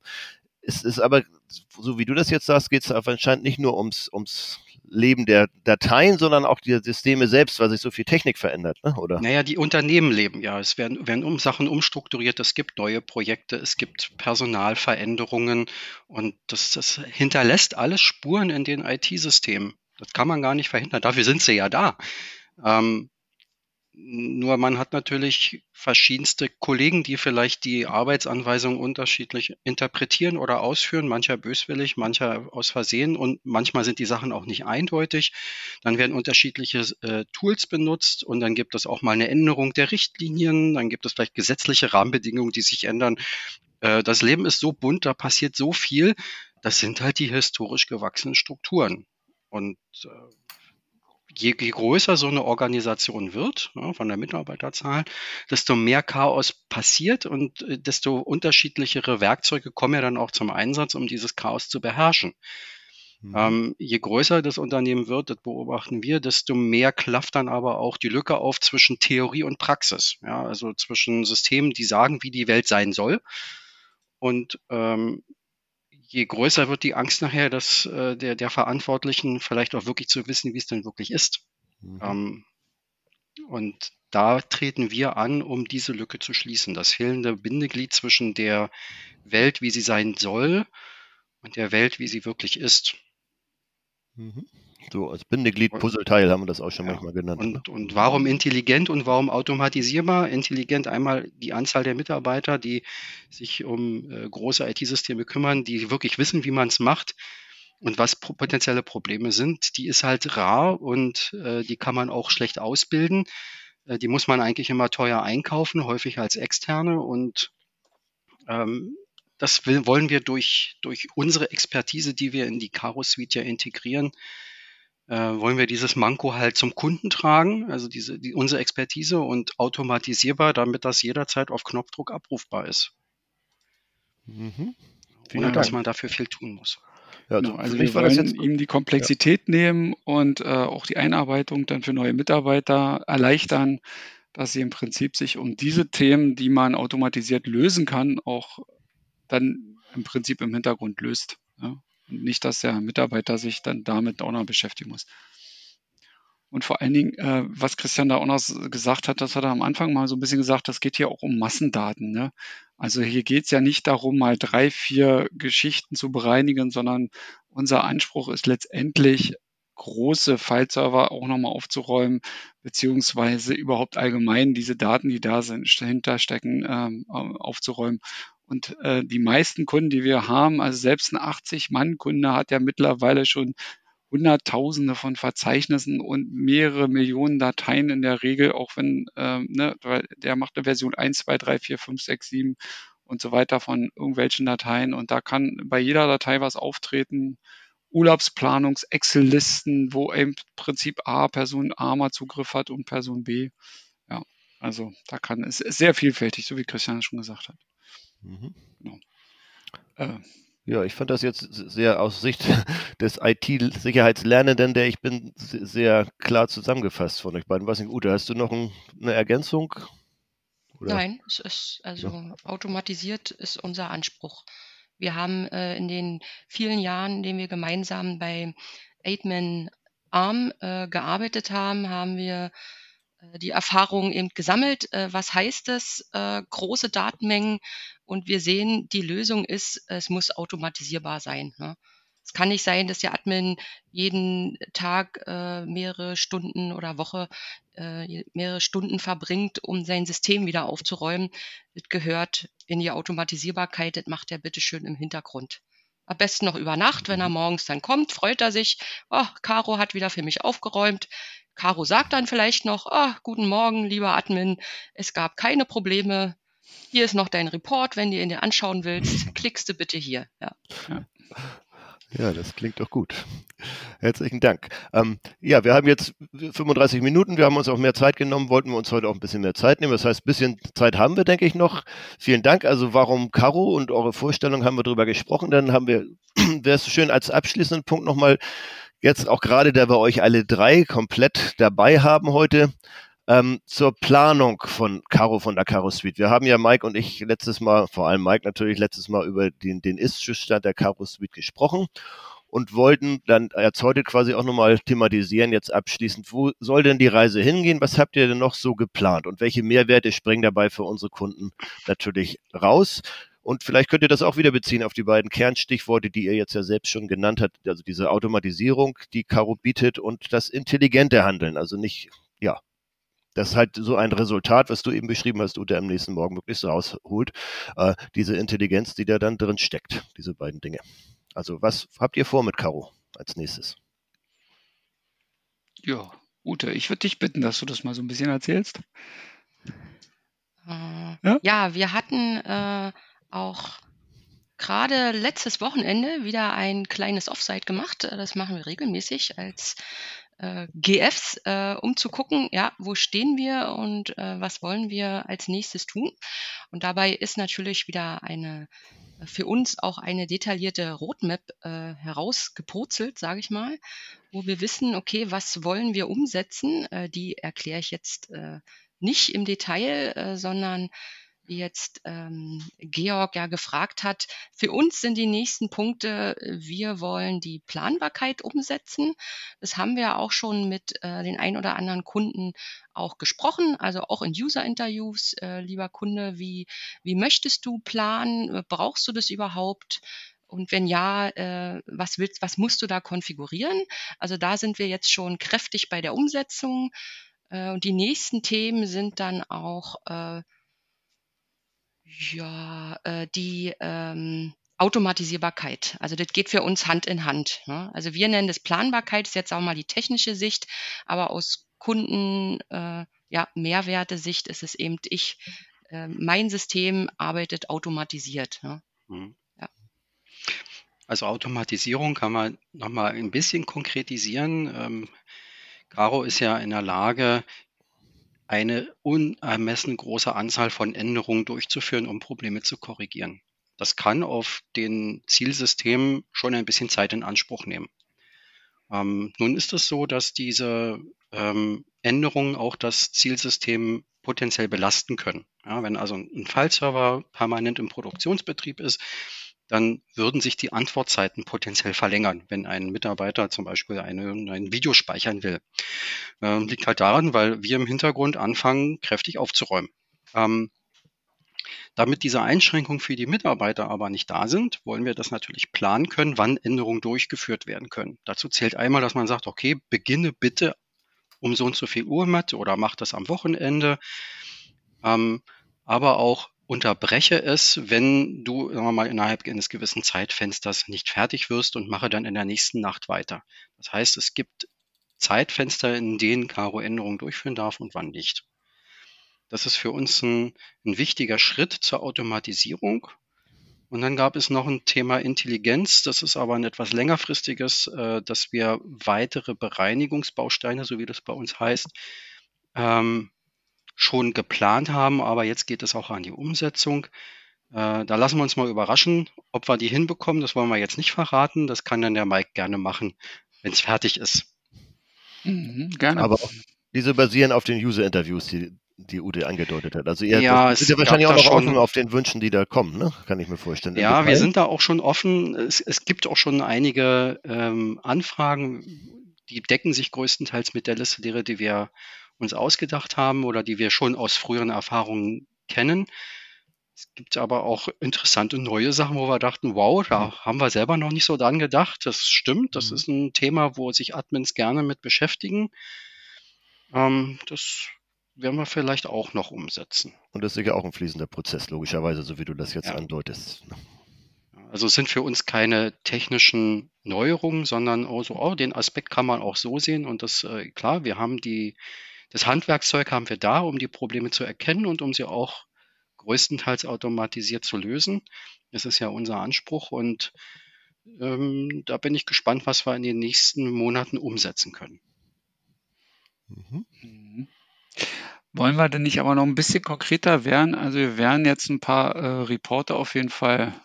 Es ist aber, so wie du das jetzt sagst, geht es anscheinend nicht nur ums, ums Leben der Dateien, sondern auch die Systeme selbst, weil sich so viel Technik verändert, ne? oder? Naja, die Unternehmen leben ja. Es werden, werden um Sachen umstrukturiert, es gibt neue Projekte, es gibt Personalveränderungen und das, das hinterlässt alles Spuren in den IT-Systemen. Das kann man gar nicht verhindern. Dafür sind sie ja da. Ähm, nur man hat natürlich verschiedenste Kollegen, die vielleicht die Arbeitsanweisungen unterschiedlich interpretieren oder ausführen, mancher böswillig, mancher aus Versehen und manchmal sind die Sachen auch nicht eindeutig. Dann werden unterschiedliche äh, Tools benutzt und dann gibt es auch mal eine Änderung der Richtlinien, dann gibt es vielleicht gesetzliche Rahmenbedingungen, die sich ändern. Äh, das Leben ist so bunt, da passiert so viel. Das sind halt die historisch gewachsenen Strukturen. Und äh, je, je größer so eine Organisation wird, ja, von der Mitarbeiterzahl, desto mehr Chaos passiert und äh, desto unterschiedlichere Werkzeuge kommen ja dann auch zum Einsatz, um dieses Chaos zu beherrschen. Mhm. Ähm, je größer das Unternehmen wird, das beobachten wir, desto mehr klafft dann aber auch die Lücke auf zwischen Theorie und Praxis. Ja, also zwischen Systemen, die sagen, wie die Welt sein soll und ähm, je größer wird die Angst nachher, dass äh, der, der Verantwortlichen vielleicht auch wirklich zu wissen, wie es denn wirklich ist. Mhm. Ähm, und da treten wir an, um diese Lücke zu schließen. Das fehlende Bindeglied zwischen der Welt, wie sie sein soll, und der Welt, wie sie wirklich ist. Mhm. So als Bindeglied, Puzzleteil haben wir das auch schon ja. manchmal genannt. Und, ne? und warum intelligent und warum automatisierbar? Intelligent einmal die Anzahl der Mitarbeiter, die sich um äh, große IT-Systeme kümmern, die wirklich wissen, wie man es macht und was potenzielle Probleme sind. Die ist halt rar und äh, die kann man auch schlecht ausbilden. Äh, die muss man eigentlich immer teuer einkaufen, häufig als externe und ähm, das will, wollen wir durch, durch unsere Expertise, die wir in die Caro Suite ja integrieren, äh, wollen wir dieses Manko halt zum Kunden tragen, also diese, die, unsere Expertise und automatisierbar, damit das jederzeit auf Knopfdruck abrufbar ist. Mhm. Ohne Dank. dass man dafür viel tun muss. Ja, also, genau, also wir wollen ihm die Komplexität ja. nehmen und äh, auch die Einarbeitung dann für neue Mitarbeiter erleichtern, dass sie im Prinzip sich um diese Themen, die man automatisiert lösen kann, auch dann im Prinzip im Hintergrund löst. Ja? Nicht, dass der Mitarbeiter sich dann damit auch noch beschäftigen muss. Und vor allen Dingen, äh, was Christian da auch noch gesagt hat, das hat er am Anfang mal so ein bisschen gesagt, das geht hier auch um Massendaten. Ne? Also hier geht es ja nicht darum, mal drei, vier Geschichten zu bereinigen, sondern unser Anspruch ist letztendlich, große File-Server auch nochmal aufzuräumen, beziehungsweise überhaupt allgemein diese Daten, die da sind, hinterstecken, ähm, aufzuräumen und äh, die meisten Kunden, die wir haben, also selbst ein 80-Mann-Kunde hat ja mittlerweile schon Hunderttausende von Verzeichnissen und mehrere Millionen Dateien in der Regel, auch wenn, ähm, ne, weil der macht eine Version 1, 2, 3, 4, 5, 6, 7 und so weiter von irgendwelchen Dateien. Und da kann bei jeder Datei was auftreten. Urlaubsplanungs, Excel-Listen, wo im Prinzip A, Person A mal Zugriff hat und Person B. Ja, also da kann es sehr vielfältig, so wie Christian schon gesagt hat. Mhm. Genau. Äh, ja, ich fand das jetzt sehr aus Sicht des IT-Sicherheitslernenden, der ich bin, sehr klar zusammengefasst von euch beiden. Was nicht, Ute, hast du noch ein, eine Ergänzung? Oder? Nein, es ist also ja. automatisiert ist unser Anspruch. Wir haben äh, in den vielen Jahren, in denen wir gemeinsam bei Aidman Arm äh, gearbeitet haben, haben wir äh, die Erfahrung eben gesammelt. Äh, was heißt das? Äh, große Datenmengen und wir sehen, die Lösung ist, es muss automatisierbar sein. Ne? Es kann nicht sein, dass der Admin jeden Tag mehrere Stunden oder Woche mehrere Stunden verbringt, um sein System wieder aufzuräumen. Das gehört in die Automatisierbarkeit, das macht er bitteschön im Hintergrund. Am besten noch über Nacht, wenn er mhm. morgens dann kommt, freut er sich, oh, Caro hat wieder für mich aufgeräumt. Caro sagt dann vielleicht noch, ah, guten Morgen, lieber Admin, es gab keine Probleme. Hier ist noch dein Report, wenn du ihn dir anschauen willst, klickst du bitte hier. Ja. ja. das klingt doch gut. Herzlichen Dank. Ähm, ja, wir haben jetzt 35 Minuten, wir haben uns auch mehr Zeit genommen, wollten wir uns heute auch ein bisschen mehr Zeit nehmen. Das heißt, ein bisschen Zeit haben wir, denke ich, noch. Vielen Dank. Also warum Caro und eure Vorstellung haben wir darüber gesprochen. Dann haben wir, wäre es schön als abschließenden Punkt nochmal jetzt auch gerade, da wir euch alle drei komplett dabei haben heute, ähm, zur Planung von Caro von der Caro Suite. Wir haben ja Mike und ich letztes Mal, vor allem Mike natürlich, letztes Mal über den, den Ist-Zustand der Caro Suite gesprochen und wollten dann jetzt heute quasi auch nochmal thematisieren, jetzt abschließend, wo soll denn die Reise hingehen? Was habt ihr denn noch so geplant? Und welche Mehrwerte springen dabei für unsere Kunden natürlich raus? Und vielleicht könnt ihr das auch wieder beziehen auf die beiden Kernstichworte, die ihr jetzt ja selbst schon genannt habt, also diese Automatisierung, die Caro bietet und das intelligente Handeln. Also nicht, ja, das ist halt so ein Resultat, was du eben beschrieben hast, Ute am nächsten Morgen möglichst rausholt. Äh, diese Intelligenz, die da dann drin steckt, diese beiden Dinge. Also was habt ihr vor mit Caro als nächstes? Ja, Ute, ich würde dich bitten, dass du das mal so ein bisschen erzählst. Äh, ja? ja? wir hatten äh, auch gerade letztes Wochenende wieder ein kleines Offsite gemacht. Das machen wir regelmäßig als äh, GFs, äh, um zu gucken, ja, wo stehen wir und äh, was wollen wir als nächstes tun. Und dabei ist natürlich wieder eine für uns auch eine detaillierte Roadmap äh, herausgepurzelt, sage ich mal, wo wir wissen, okay, was wollen wir umsetzen? Äh, die erkläre ich jetzt äh, nicht im Detail, äh, sondern wie jetzt ähm, Georg ja gefragt hat, für uns sind die nächsten Punkte, wir wollen die Planbarkeit umsetzen. Das haben wir auch schon mit äh, den ein oder anderen Kunden auch gesprochen, also auch in User-Interviews, äh, lieber Kunde, wie, wie möchtest du planen? Brauchst du das überhaupt? Und wenn ja, äh, was willst, was musst du da konfigurieren? Also da sind wir jetzt schon kräftig bei der Umsetzung. Äh, und die nächsten Themen sind dann auch äh, ja, äh, die ähm, Automatisierbarkeit. Also das geht für uns Hand in Hand. Ne? Also wir nennen das Planbarkeit, ist jetzt auch mal die technische Sicht, aber aus Kunden, äh, ja, Mehrwerte-Sicht ist es eben ich, äh, mein System arbeitet automatisiert. Ne? Mhm. Ja. Also Automatisierung kann man nochmal ein bisschen konkretisieren. Ähm, Caro ist ja in der Lage, eine unermessen große Anzahl von Änderungen durchzuführen, um Probleme zu korrigieren. Das kann auf den Zielsystemen schon ein bisschen Zeit in Anspruch nehmen. Ähm, nun ist es so, dass diese ähm, Änderungen auch das Zielsystem potenziell belasten können. Ja, wenn also ein File-Server permanent im Produktionsbetrieb ist, dann würden sich die Antwortzeiten potenziell verlängern, wenn ein Mitarbeiter zum Beispiel eine, ein Video speichern will. Ähm, liegt halt daran, weil wir im Hintergrund anfangen, kräftig aufzuräumen. Ähm, damit diese Einschränkungen für die Mitarbeiter aber nicht da sind, wollen wir das natürlich planen können, wann Änderungen durchgeführt werden können. Dazu zählt einmal, dass man sagt, okay, beginne bitte um so und so viel Uhr mit oder mach das am Wochenende. Ähm, aber auch unterbreche es, wenn du sagen wir mal, innerhalb eines gewissen Zeitfensters nicht fertig wirst und mache dann in der nächsten Nacht weiter. Das heißt, es gibt Zeitfenster, in denen Caro Änderungen durchführen darf und wann nicht. Das ist für uns ein, ein wichtiger Schritt zur Automatisierung. Und dann gab es noch ein Thema Intelligenz. Das ist aber ein etwas längerfristiges, äh, dass wir weitere Bereinigungsbausteine, so wie das bei uns heißt, ähm, schon geplant haben, aber jetzt geht es auch an die Umsetzung. Äh, da lassen wir uns mal überraschen, ob wir die hinbekommen. Das wollen wir jetzt nicht verraten. Das kann dann der Mike gerne machen, wenn es fertig ist. Mhm, gerne. Aber diese basieren auf den User-Interviews, die, die Ute angedeutet hat. Also ihr ja, seid ja wahrscheinlich auch noch schon, offen auf den Wünschen, die da kommen, ne? kann ich mir vorstellen. Ja, wir sind da auch schon offen. Es, es gibt auch schon einige ähm, Anfragen, die decken sich größtenteils mit der Liste derer, die wir uns ausgedacht haben oder die wir schon aus früheren Erfahrungen kennen. Es gibt aber auch interessante neue Sachen, wo wir dachten, wow, da mhm. haben wir selber noch nicht so dran gedacht. Das stimmt, das mhm. ist ein Thema, wo sich Admins gerne mit beschäftigen. Ähm, das werden wir vielleicht auch noch umsetzen. Und das ist sicher auch ein fließender Prozess, logischerweise, so wie du das jetzt ja. andeutest. Also es sind für uns keine technischen Neuerungen, sondern oh, so, oh, den Aspekt kann man auch so sehen. Und das, äh, klar, wir haben die, das Handwerkszeug haben wir da, um die Probleme zu erkennen und um sie auch größtenteils automatisiert zu lösen. Das ist ja unser Anspruch und ähm, da bin ich gespannt, was wir in den nächsten Monaten umsetzen können. Mhm. mhm. Wollen wir denn nicht aber noch ein bisschen konkreter werden? Also wir werden jetzt ein paar äh, Reporter auf jeden Fall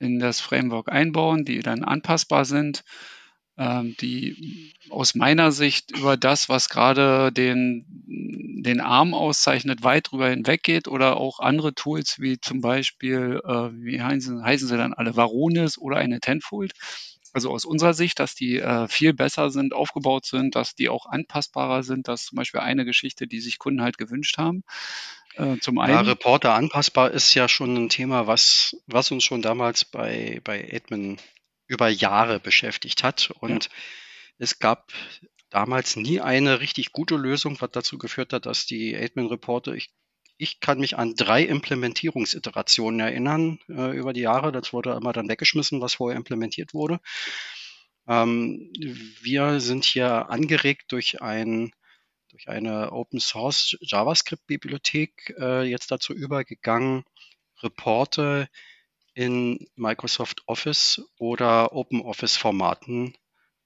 in das Framework einbauen, die dann anpassbar sind. Ähm, die aus meiner Sicht über das, was gerade den, den Arm auszeichnet, weit drüber hinweggeht oder auch andere Tools wie zum Beispiel, äh, wie heißen, heißen sie dann alle, Varonis oder eine Tenfold. Also aus unserer Sicht, dass die äh, viel besser sind, aufgebaut sind, dass die auch anpassbarer sind. Das ist zum Beispiel eine Geschichte, die sich Kunden halt gewünscht haben. Äh, zum einen. Ja, Reporter anpassbar ist ja schon ein Thema, was, was uns schon damals bei, bei Admin über Jahre beschäftigt hat. Und ja. es gab damals nie eine richtig gute Lösung, was dazu geführt hat, dass die Admin-Reporte, ich, ich kann mich an drei Implementierungsiterationen erinnern äh, über die Jahre. Das wurde immer dann weggeschmissen, was vorher implementiert wurde. Ähm, wir sind hier angeregt durch ein durch eine Open Source JavaScript Bibliothek äh, jetzt dazu übergegangen, Reporte in Microsoft Office oder Open Office Formaten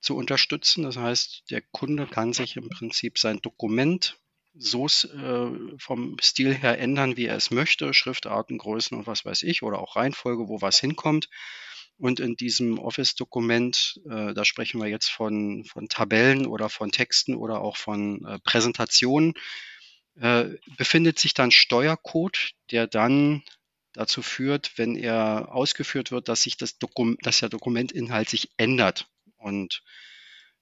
zu unterstützen. Das heißt, der Kunde kann sich im Prinzip sein Dokument so äh, vom Stil her ändern, wie er es möchte, Schriftarten, Größen und was weiß ich, oder auch Reihenfolge, wo was hinkommt. Und in diesem Office-Dokument, äh, da sprechen wir jetzt von, von Tabellen oder von Texten oder auch von äh, Präsentationen, äh, befindet sich dann Steuercode, der dann dazu führt, wenn er ausgeführt wird, dass sich das Dokument, dass der Dokumentinhalt sich ändert. Und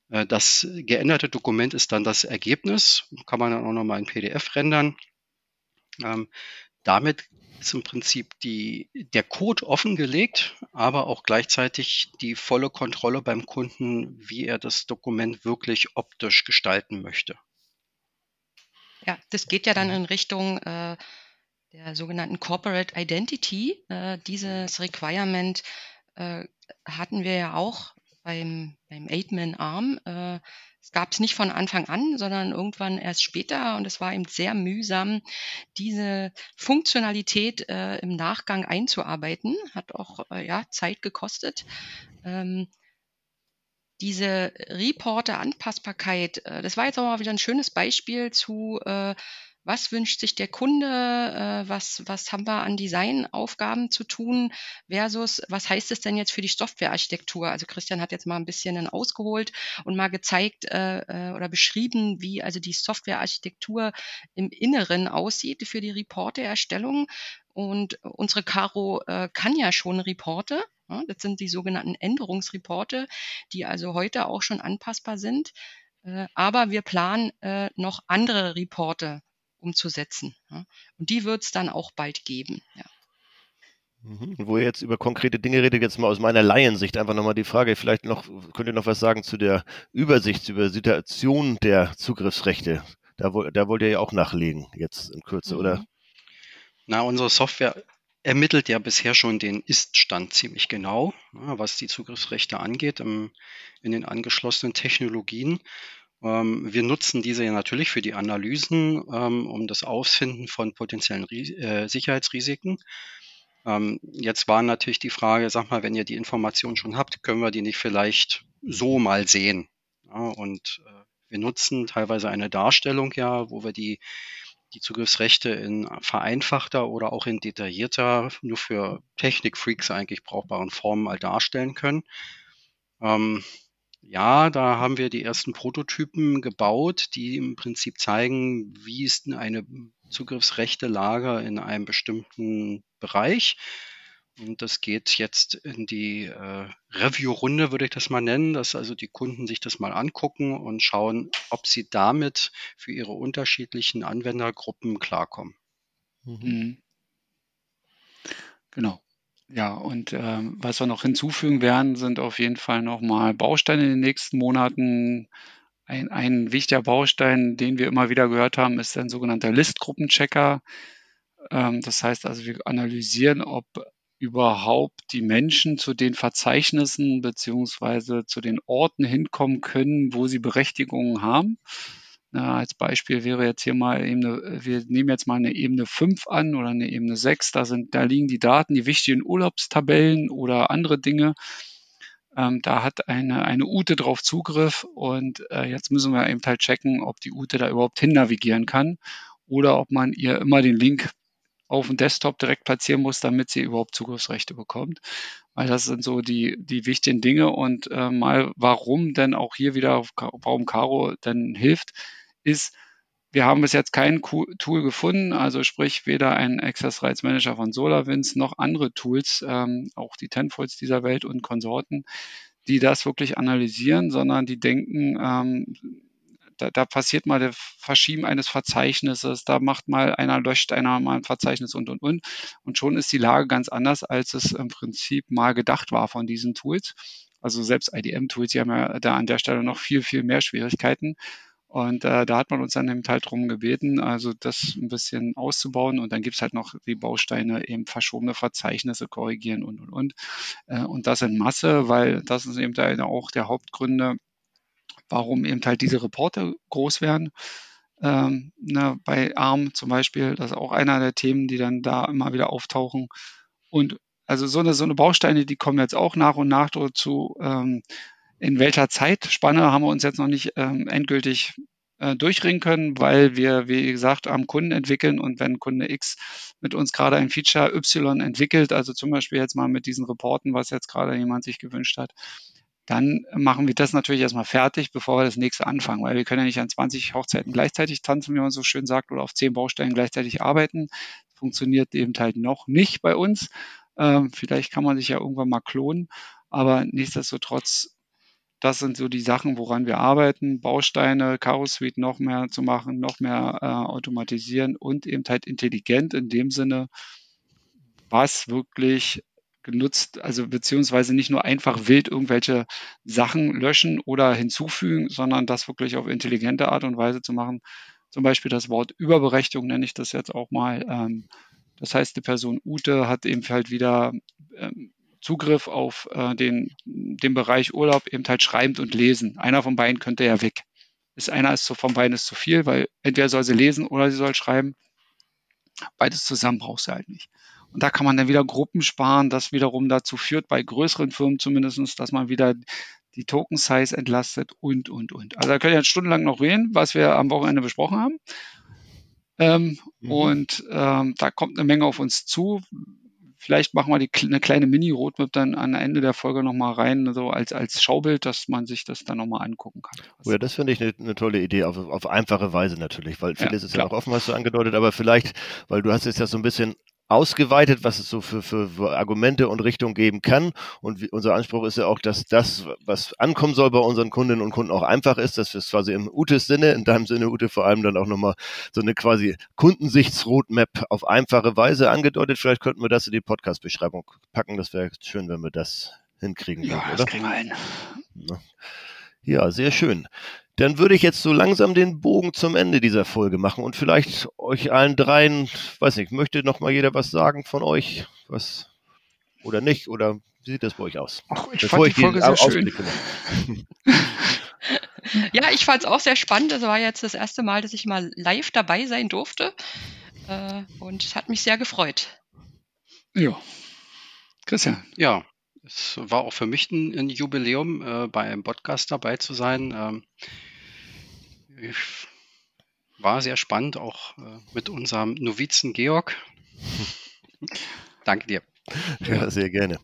äh, das geänderte Dokument ist dann das Ergebnis, kann man dann auch nochmal in PDF rendern. Ähm, damit ist im Prinzip die, der Code offengelegt, aber auch gleichzeitig die volle Kontrolle beim Kunden, wie er das Dokument wirklich optisch gestalten möchte. Ja, das geht ja dann in Richtung äh, der sogenannten Corporate Identity. Äh, dieses Requirement äh, hatten wir ja auch beim, beim Eight-Man-Arm. Äh, es gab es nicht von Anfang an, sondern irgendwann erst später und es war eben sehr mühsam, diese Funktionalität äh, im Nachgang einzuarbeiten. Hat auch äh, ja, Zeit gekostet. Ähm, diese Reporter-Anpassbarkeit, äh, das war jetzt auch mal wieder ein schönes Beispiel zu äh, was wünscht sich der Kunde, äh, was, was haben wir an Designaufgaben zu tun, versus was heißt es denn jetzt für die Softwarearchitektur? Also Christian hat jetzt mal ein bisschen ausgeholt und mal gezeigt äh, äh, oder beschrieben, wie also die Softwarearchitektur im Inneren aussieht für die Reporte-Erstellung. Und unsere Caro äh, kann ja schon Reporte. Ja, das sind die sogenannten Änderungsreporte, die also heute auch schon anpassbar sind. Äh, aber wir planen äh, noch andere Reporte umzusetzen. Ja. Und die wird es dann auch bald geben. Ja. Mhm. Wo ihr jetzt über konkrete Dinge redet, jetzt mal aus meiner Laiensicht einfach nochmal die Frage, vielleicht noch, könnt ihr noch was sagen zu der Übersicht, über Situation der Zugriffsrechte? Da, da wollt ihr ja auch nachlegen, jetzt in Kürze, mhm. oder? Na, unsere Software ermittelt ja bisher schon den Ist-Stand ziemlich genau, was die Zugriffsrechte angeht im, in den angeschlossenen Technologien. Ähm, wir nutzen diese ja natürlich für die Analysen, ähm, um das Ausfinden von potenziellen äh, Sicherheitsrisiken. Ähm, jetzt war natürlich die Frage, sag mal, wenn ihr die Information schon habt, können wir die nicht vielleicht so mal sehen? und äh, wir nutzen teilweise eine Darstellung ja, wo wir die, die Zugriffsrechte in vereinfachter oder auch in detaillierter, nur für Technikfreaks eigentlich brauchbaren Formen mal darstellen können. Ja, da haben wir die ersten Prototypen gebaut, die im Prinzip zeigen, wie ist denn eine Zugriffsrechte Lage in einem bestimmten Bereich. Und das geht jetzt in die äh, Review-Runde, würde ich das mal nennen, dass also die Kunden sich das mal angucken und schauen, ob sie damit für ihre unterschiedlichen Anwendergruppen klarkommen. Mhm. mhm. Genau. Ja, und ähm, was wir noch hinzufügen werden, sind auf jeden Fall nochmal Bausteine in den nächsten Monaten. Ein, ein wichtiger Baustein, den wir immer wieder gehört haben, ist ein sogenannter Listgruppenchecker. Ähm, das heißt also, wir analysieren, ob überhaupt die Menschen zu den Verzeichnissen beziehungsweise zu den Orten hinkommen können, wo sie Berechtigungen haben. Na, als Beispiel wäre jetzt hier mal Ebene, wir nehmen jetzt mal eine Ebene 5 an oder eine Ebene 6, da sind, da liegen die Daten, die wichtigen Urlaubstabellen oder andere Dinge. Ähm, da hat eine, eine Ute drauf Zugriff und äh, jetzt müssen wir eben halt checken, ob die Ute da überhaupt hin navigieren kann oder ob man ihr immer den Link auf dem Desktop direkt platzieren muss, damit sie überhaupt Zugriffsrechte bekommt. Weil das sind so die, die wichtigen Dinge und äh, mal warum denn auch hier wieder, warum Caro denn hilft, ist, wir haben bis jetzt kein Tool gefunden, also sprich weder ein Access Rights Manager von SolarWinds noch andere Tools, ähm, auch die Tenfolds dieser Welt und Konsorten, die das wirklich analysieren, sondern die denken, ähm, da, da, passiert mal das Verschieben eines Verzeichnisses, da macht mal einer, löscht einer mal ein Verzeichnis und und und. Und schon ist die Lage ganz anders, als es im Prinzip mal gedacht war von diesen Tools. Also selbst IDM-Tools, die haben ja da an der Stelle noch viel, viel mehr Schwierigkeiten. Und äh, da hat man uns dann eben halt darum gebeten, also das ein bisschen auszubauen. Und dann gibt's halt noch die Bausteine, eben verschobene Verzeichnisse korrigieren und, und, und. Äh, und das in Masse, weil das ist eben da auch der Hauptgründe, warum eben halt diese Reporte groß werden. Ähm, ne, bei ARM zum Beispiel, das ist auch einer der Themen, die dann da immer wieder auftauchen. Und also so eine, so eine Bausteine, die kommen jetzt auch nach und nach dazu. Ähm, in welcher Zeitspanne haben wir uns jetzt noch nicht ähm, endgültig äh, durchringen können, weil wir, wie gesagt, am Kunden entwickeln und wenn Kunde X mit uns gerade ein Feature Y entwickelt, also zum Beispiel jetzt mal mit diesen Reporten, was jetzt gerade jemand sich gewünscht hat, dann machen wir das natürlich erstmal fertig, bevor wir das nächste anfangen, weil wir können ja nicht an 20 Hochzeiten gleichzeitig tanzen, wie man so schön sagt, oder auf 10 Baustellen gleichzeitig arbeiten. Funktioniert eben halt noch nicht bei uns. Ähm, vielleicht kann man sich ja irgendwann mal klonen, aber nichtsdestotrotz das sind so die Sachen, woran wir arbeiten. Bausteine, Caro Suite noch mehr zu machen, noch mehr äh, automatisieren und eben halt intelligent in dem Sinne, was wirklich genutzt, also beziehungsweise nicht nur einfach wild irgendwelche Sachen löschen oder hinzufügen, sondern das wirklich auf intelligente Art und Weise zu machen. Zum Beispiel das Wort Überberechtigung nenne ich das jetzt auch mal. Ähm, das heißt, die Person Ute hat eben halt wieder ähm, Zugriff auf äh, den, den Bereich Urlaub eben halt schreibend und lesen. Einer von beiden könnte ja weg. Ist einer ist so von beiden ist zu viel, weil entweder soll sie lesen oder sie soll schreiben. Beides zusammen braucht sie halt nicht. Und da kann man dann wieder Gruppen sparen, das wiederum dazu führt, bei größeren Firmen zumindestens, dass man wieder die Token Size entlastet und, und, und. Also da könnt ihr jetzt stundenlang noch reden, was wir am Wochenende besprochen haben. Ähm, mhm. Und ähm, da kommt eine Menge auf uns zu. Vielleicht machen wir die, eine kleine Mini-Roadmap dann am Ende der Folge nochmal rein, so als, als Schaubild, dass man sich das dann nochmal angucken kann. Oh ja, das finde ich eine, eine, tolle Idee, auf, auf einfache Weise natürlich, weil vieles ja, ist ja auch offen, was du angedeutet, aber vielleicht, weil du hast jetzt ja so ein bisschen ausgeweitet, was es so für, für, für Argumente und Richtungen geben kann. Und wie, unser Anspruch ist ja auch, dass das, was ankommen soll bei unseren Kundinnen und Kunden, auch einfach ist, dass wir es quasi im Utes Sinne, in deinem Sinne, Ute, vor allem dann auch nochmal so eine quasi Kundensichtsroadmap auf einfache Weise angedeutet. Vielleicht könnten wir das in die Podcast-Beschreibung packen. Das wäre schön, wenn wir das hinkriegen. Ja, würden, das kriegen wir hin. Ja, sehr schön. Dann würde ich jetzt so langsam den Bogen zum Ende dieser Folge machen und vielleicht euch allen dreien, weiß nicht, möchte noch mal jeder was sagen von euch, was oder nicht oder wie sieht das bei euch aus? Ach, ich Bevor fand die Folge sehr schön. ja, ich fand es auch sehr spannend. Es war jetzt das erste Mal, dass ich mal live dabei sein durfte äh, und es hat mich sehr gefreut. Ja, Christian. Ja, es war auch für mich ein, ein Jubiläum, äh, bei einem Podcast dabei zu sein. Ähm, war sehr spannend, auch äh, mit unserem Novizen Georg. Danke dir. Ja, sehr gerne.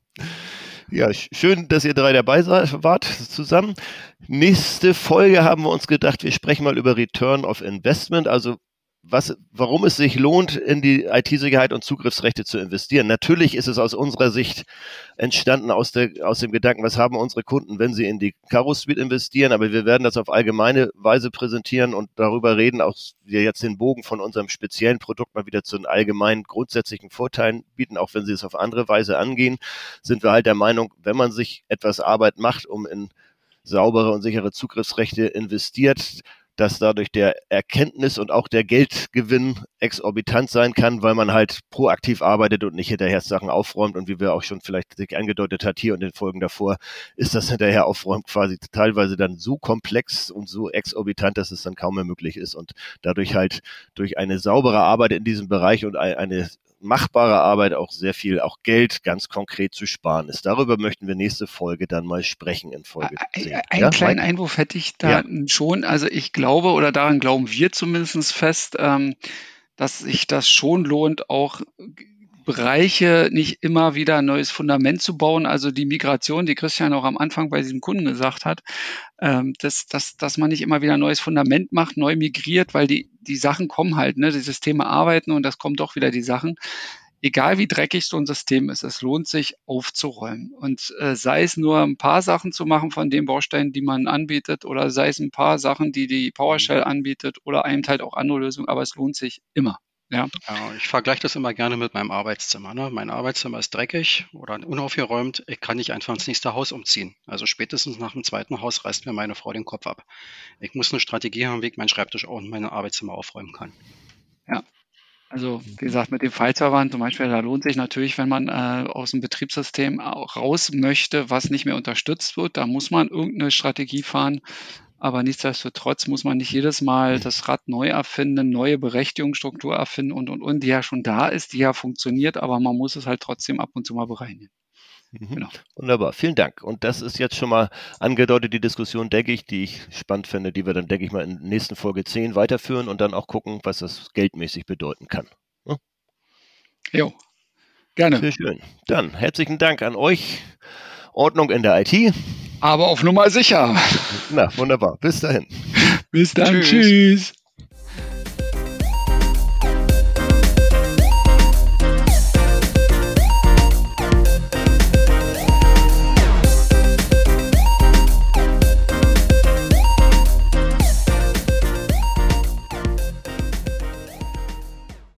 Ja, schön, dass ihr drei dabei wart zusammen. Nächste Folge haben wir uns gedacht, wir sprechen mal über Return of Investment, also was, warum es sich lohnt, in die IT-Sicherheit und Zugriffsrechte zu investieren. Natürlich ist es aus unserer Sicht entstanden aus, der, aus dem Gedanken, was haben unsere Kunden, wenn sie in die Caro Suite investieren, aber wir werden das auf allgemeine Weise präsentieren und darüber reden, auch wir jetzt den Bogen von unserem speziellen Produkt mal wieder zu den allgemeinen grundsätzlichen Vorteilen bieten, auch wenn sie es auf andere Weise angehen, sind wir halt der Meinung, wenn man sich etwas Arbeit macht, um in saubere und sichere Zugriffsrechte investiert, dass dadurch der Erkenntnis und auch der Geldgewinn exorbitant sein kann, weil man halt proaktiv arbeitet und nicht hinterher Sachen aufräumt. Und wie wir auch schon vielleicht sich angedeutet hat hier und in den Folgen davor, ist das hinterher aufräumen quasi teilweise dann so komplex und so exorbitant, dass es dann kaum mehr möglich ist. Und dadurch halt durch eine saubere Arbeit in diesem Bereich und eine machbare Arbeit auch sehr viel, auch Geld ganz konkret zu sparen ist. Darüber möchten wir nächste Folge dann mal sprechen in Folge 10. Einen ja, kleinen Mike? Einwurf hätte ich da ja. schon. Also ich glaube oder daran glauben wir zumindest fest, ähm, dass sich das schon lohnt, auch Bereiche nicht immer wieder ein neues Fundament zu bauen. Also die Migration, die Christian auch am Anfang bei diesem Kunden gesagt hat, ähm, dass, dass, dass man nicht immer wieder ein neues Fundament macht, neu migriert, weil die, die Sachen kommen halt, ne? die Systeme arbeiten und das kommen doch wieder die Sachen. Egal wie dreckig so ein System ist, es lohnt sich aufzuräumen. Und äh, sei es nur ein paar Sachen zu machen von den Bausteinen, die man anbietet, oder sei es ein paar Sachen, die die PowerShell anbietet, oder einem halt auch andere Lösungen, aber es lohnt sich immer. Ja. ja ich vergleiche das immer gerne mit meinem Arbeitszimmer. Ne? Mein Arbeitszimmer ist dreckig oder unaufgeräumt. Ich kann nicht einfach ins nächste Haus umziehen. Also spätestens nach dem zweiten Haus reißt mir meine Frau den Kopf ab. Ich muss eine Strategie haben, wie ich meinen Schreibtisch und mein Arbeitszimmer aufräumen kann. Ja. Also wie gesagt, mit dem File-Servern zum Beispiel, da lohnt sich natürlich, wenn man äh, aus dem Betriebssystem raus möchte, was nicht mehr unterstützt wird, da muss man irgendeine Strategie fahren. Aber nichtsdestotrotz muss man nicht jedes Mal das Rad neu erfinden, neue Berechtigungsstruktur erfinden und, und, und, die ja schon da ist, die ja funktioniert, aber man muss es halt trotzdem ab und zu mal bereinigen. Mhm. Genau. Wunderbar, vielen Dank. Und das ist jetzt schon mal angedeutet, die Diskussion, denke ich, die ich spannend finde, die wir dann, denke ich mal, in der nächsten Folge 10 weiterführen und dann auch gucken, was das geldmäßig bedeuten kann. Ja? Jo, gerne. Sehr schön. Dann herzlichen Dank an euch. Ordnung in der IT. Aber auf Nummer sicher. Na, wunderbar. Bis dahin. Bis dann. Tschüss. Tschüss.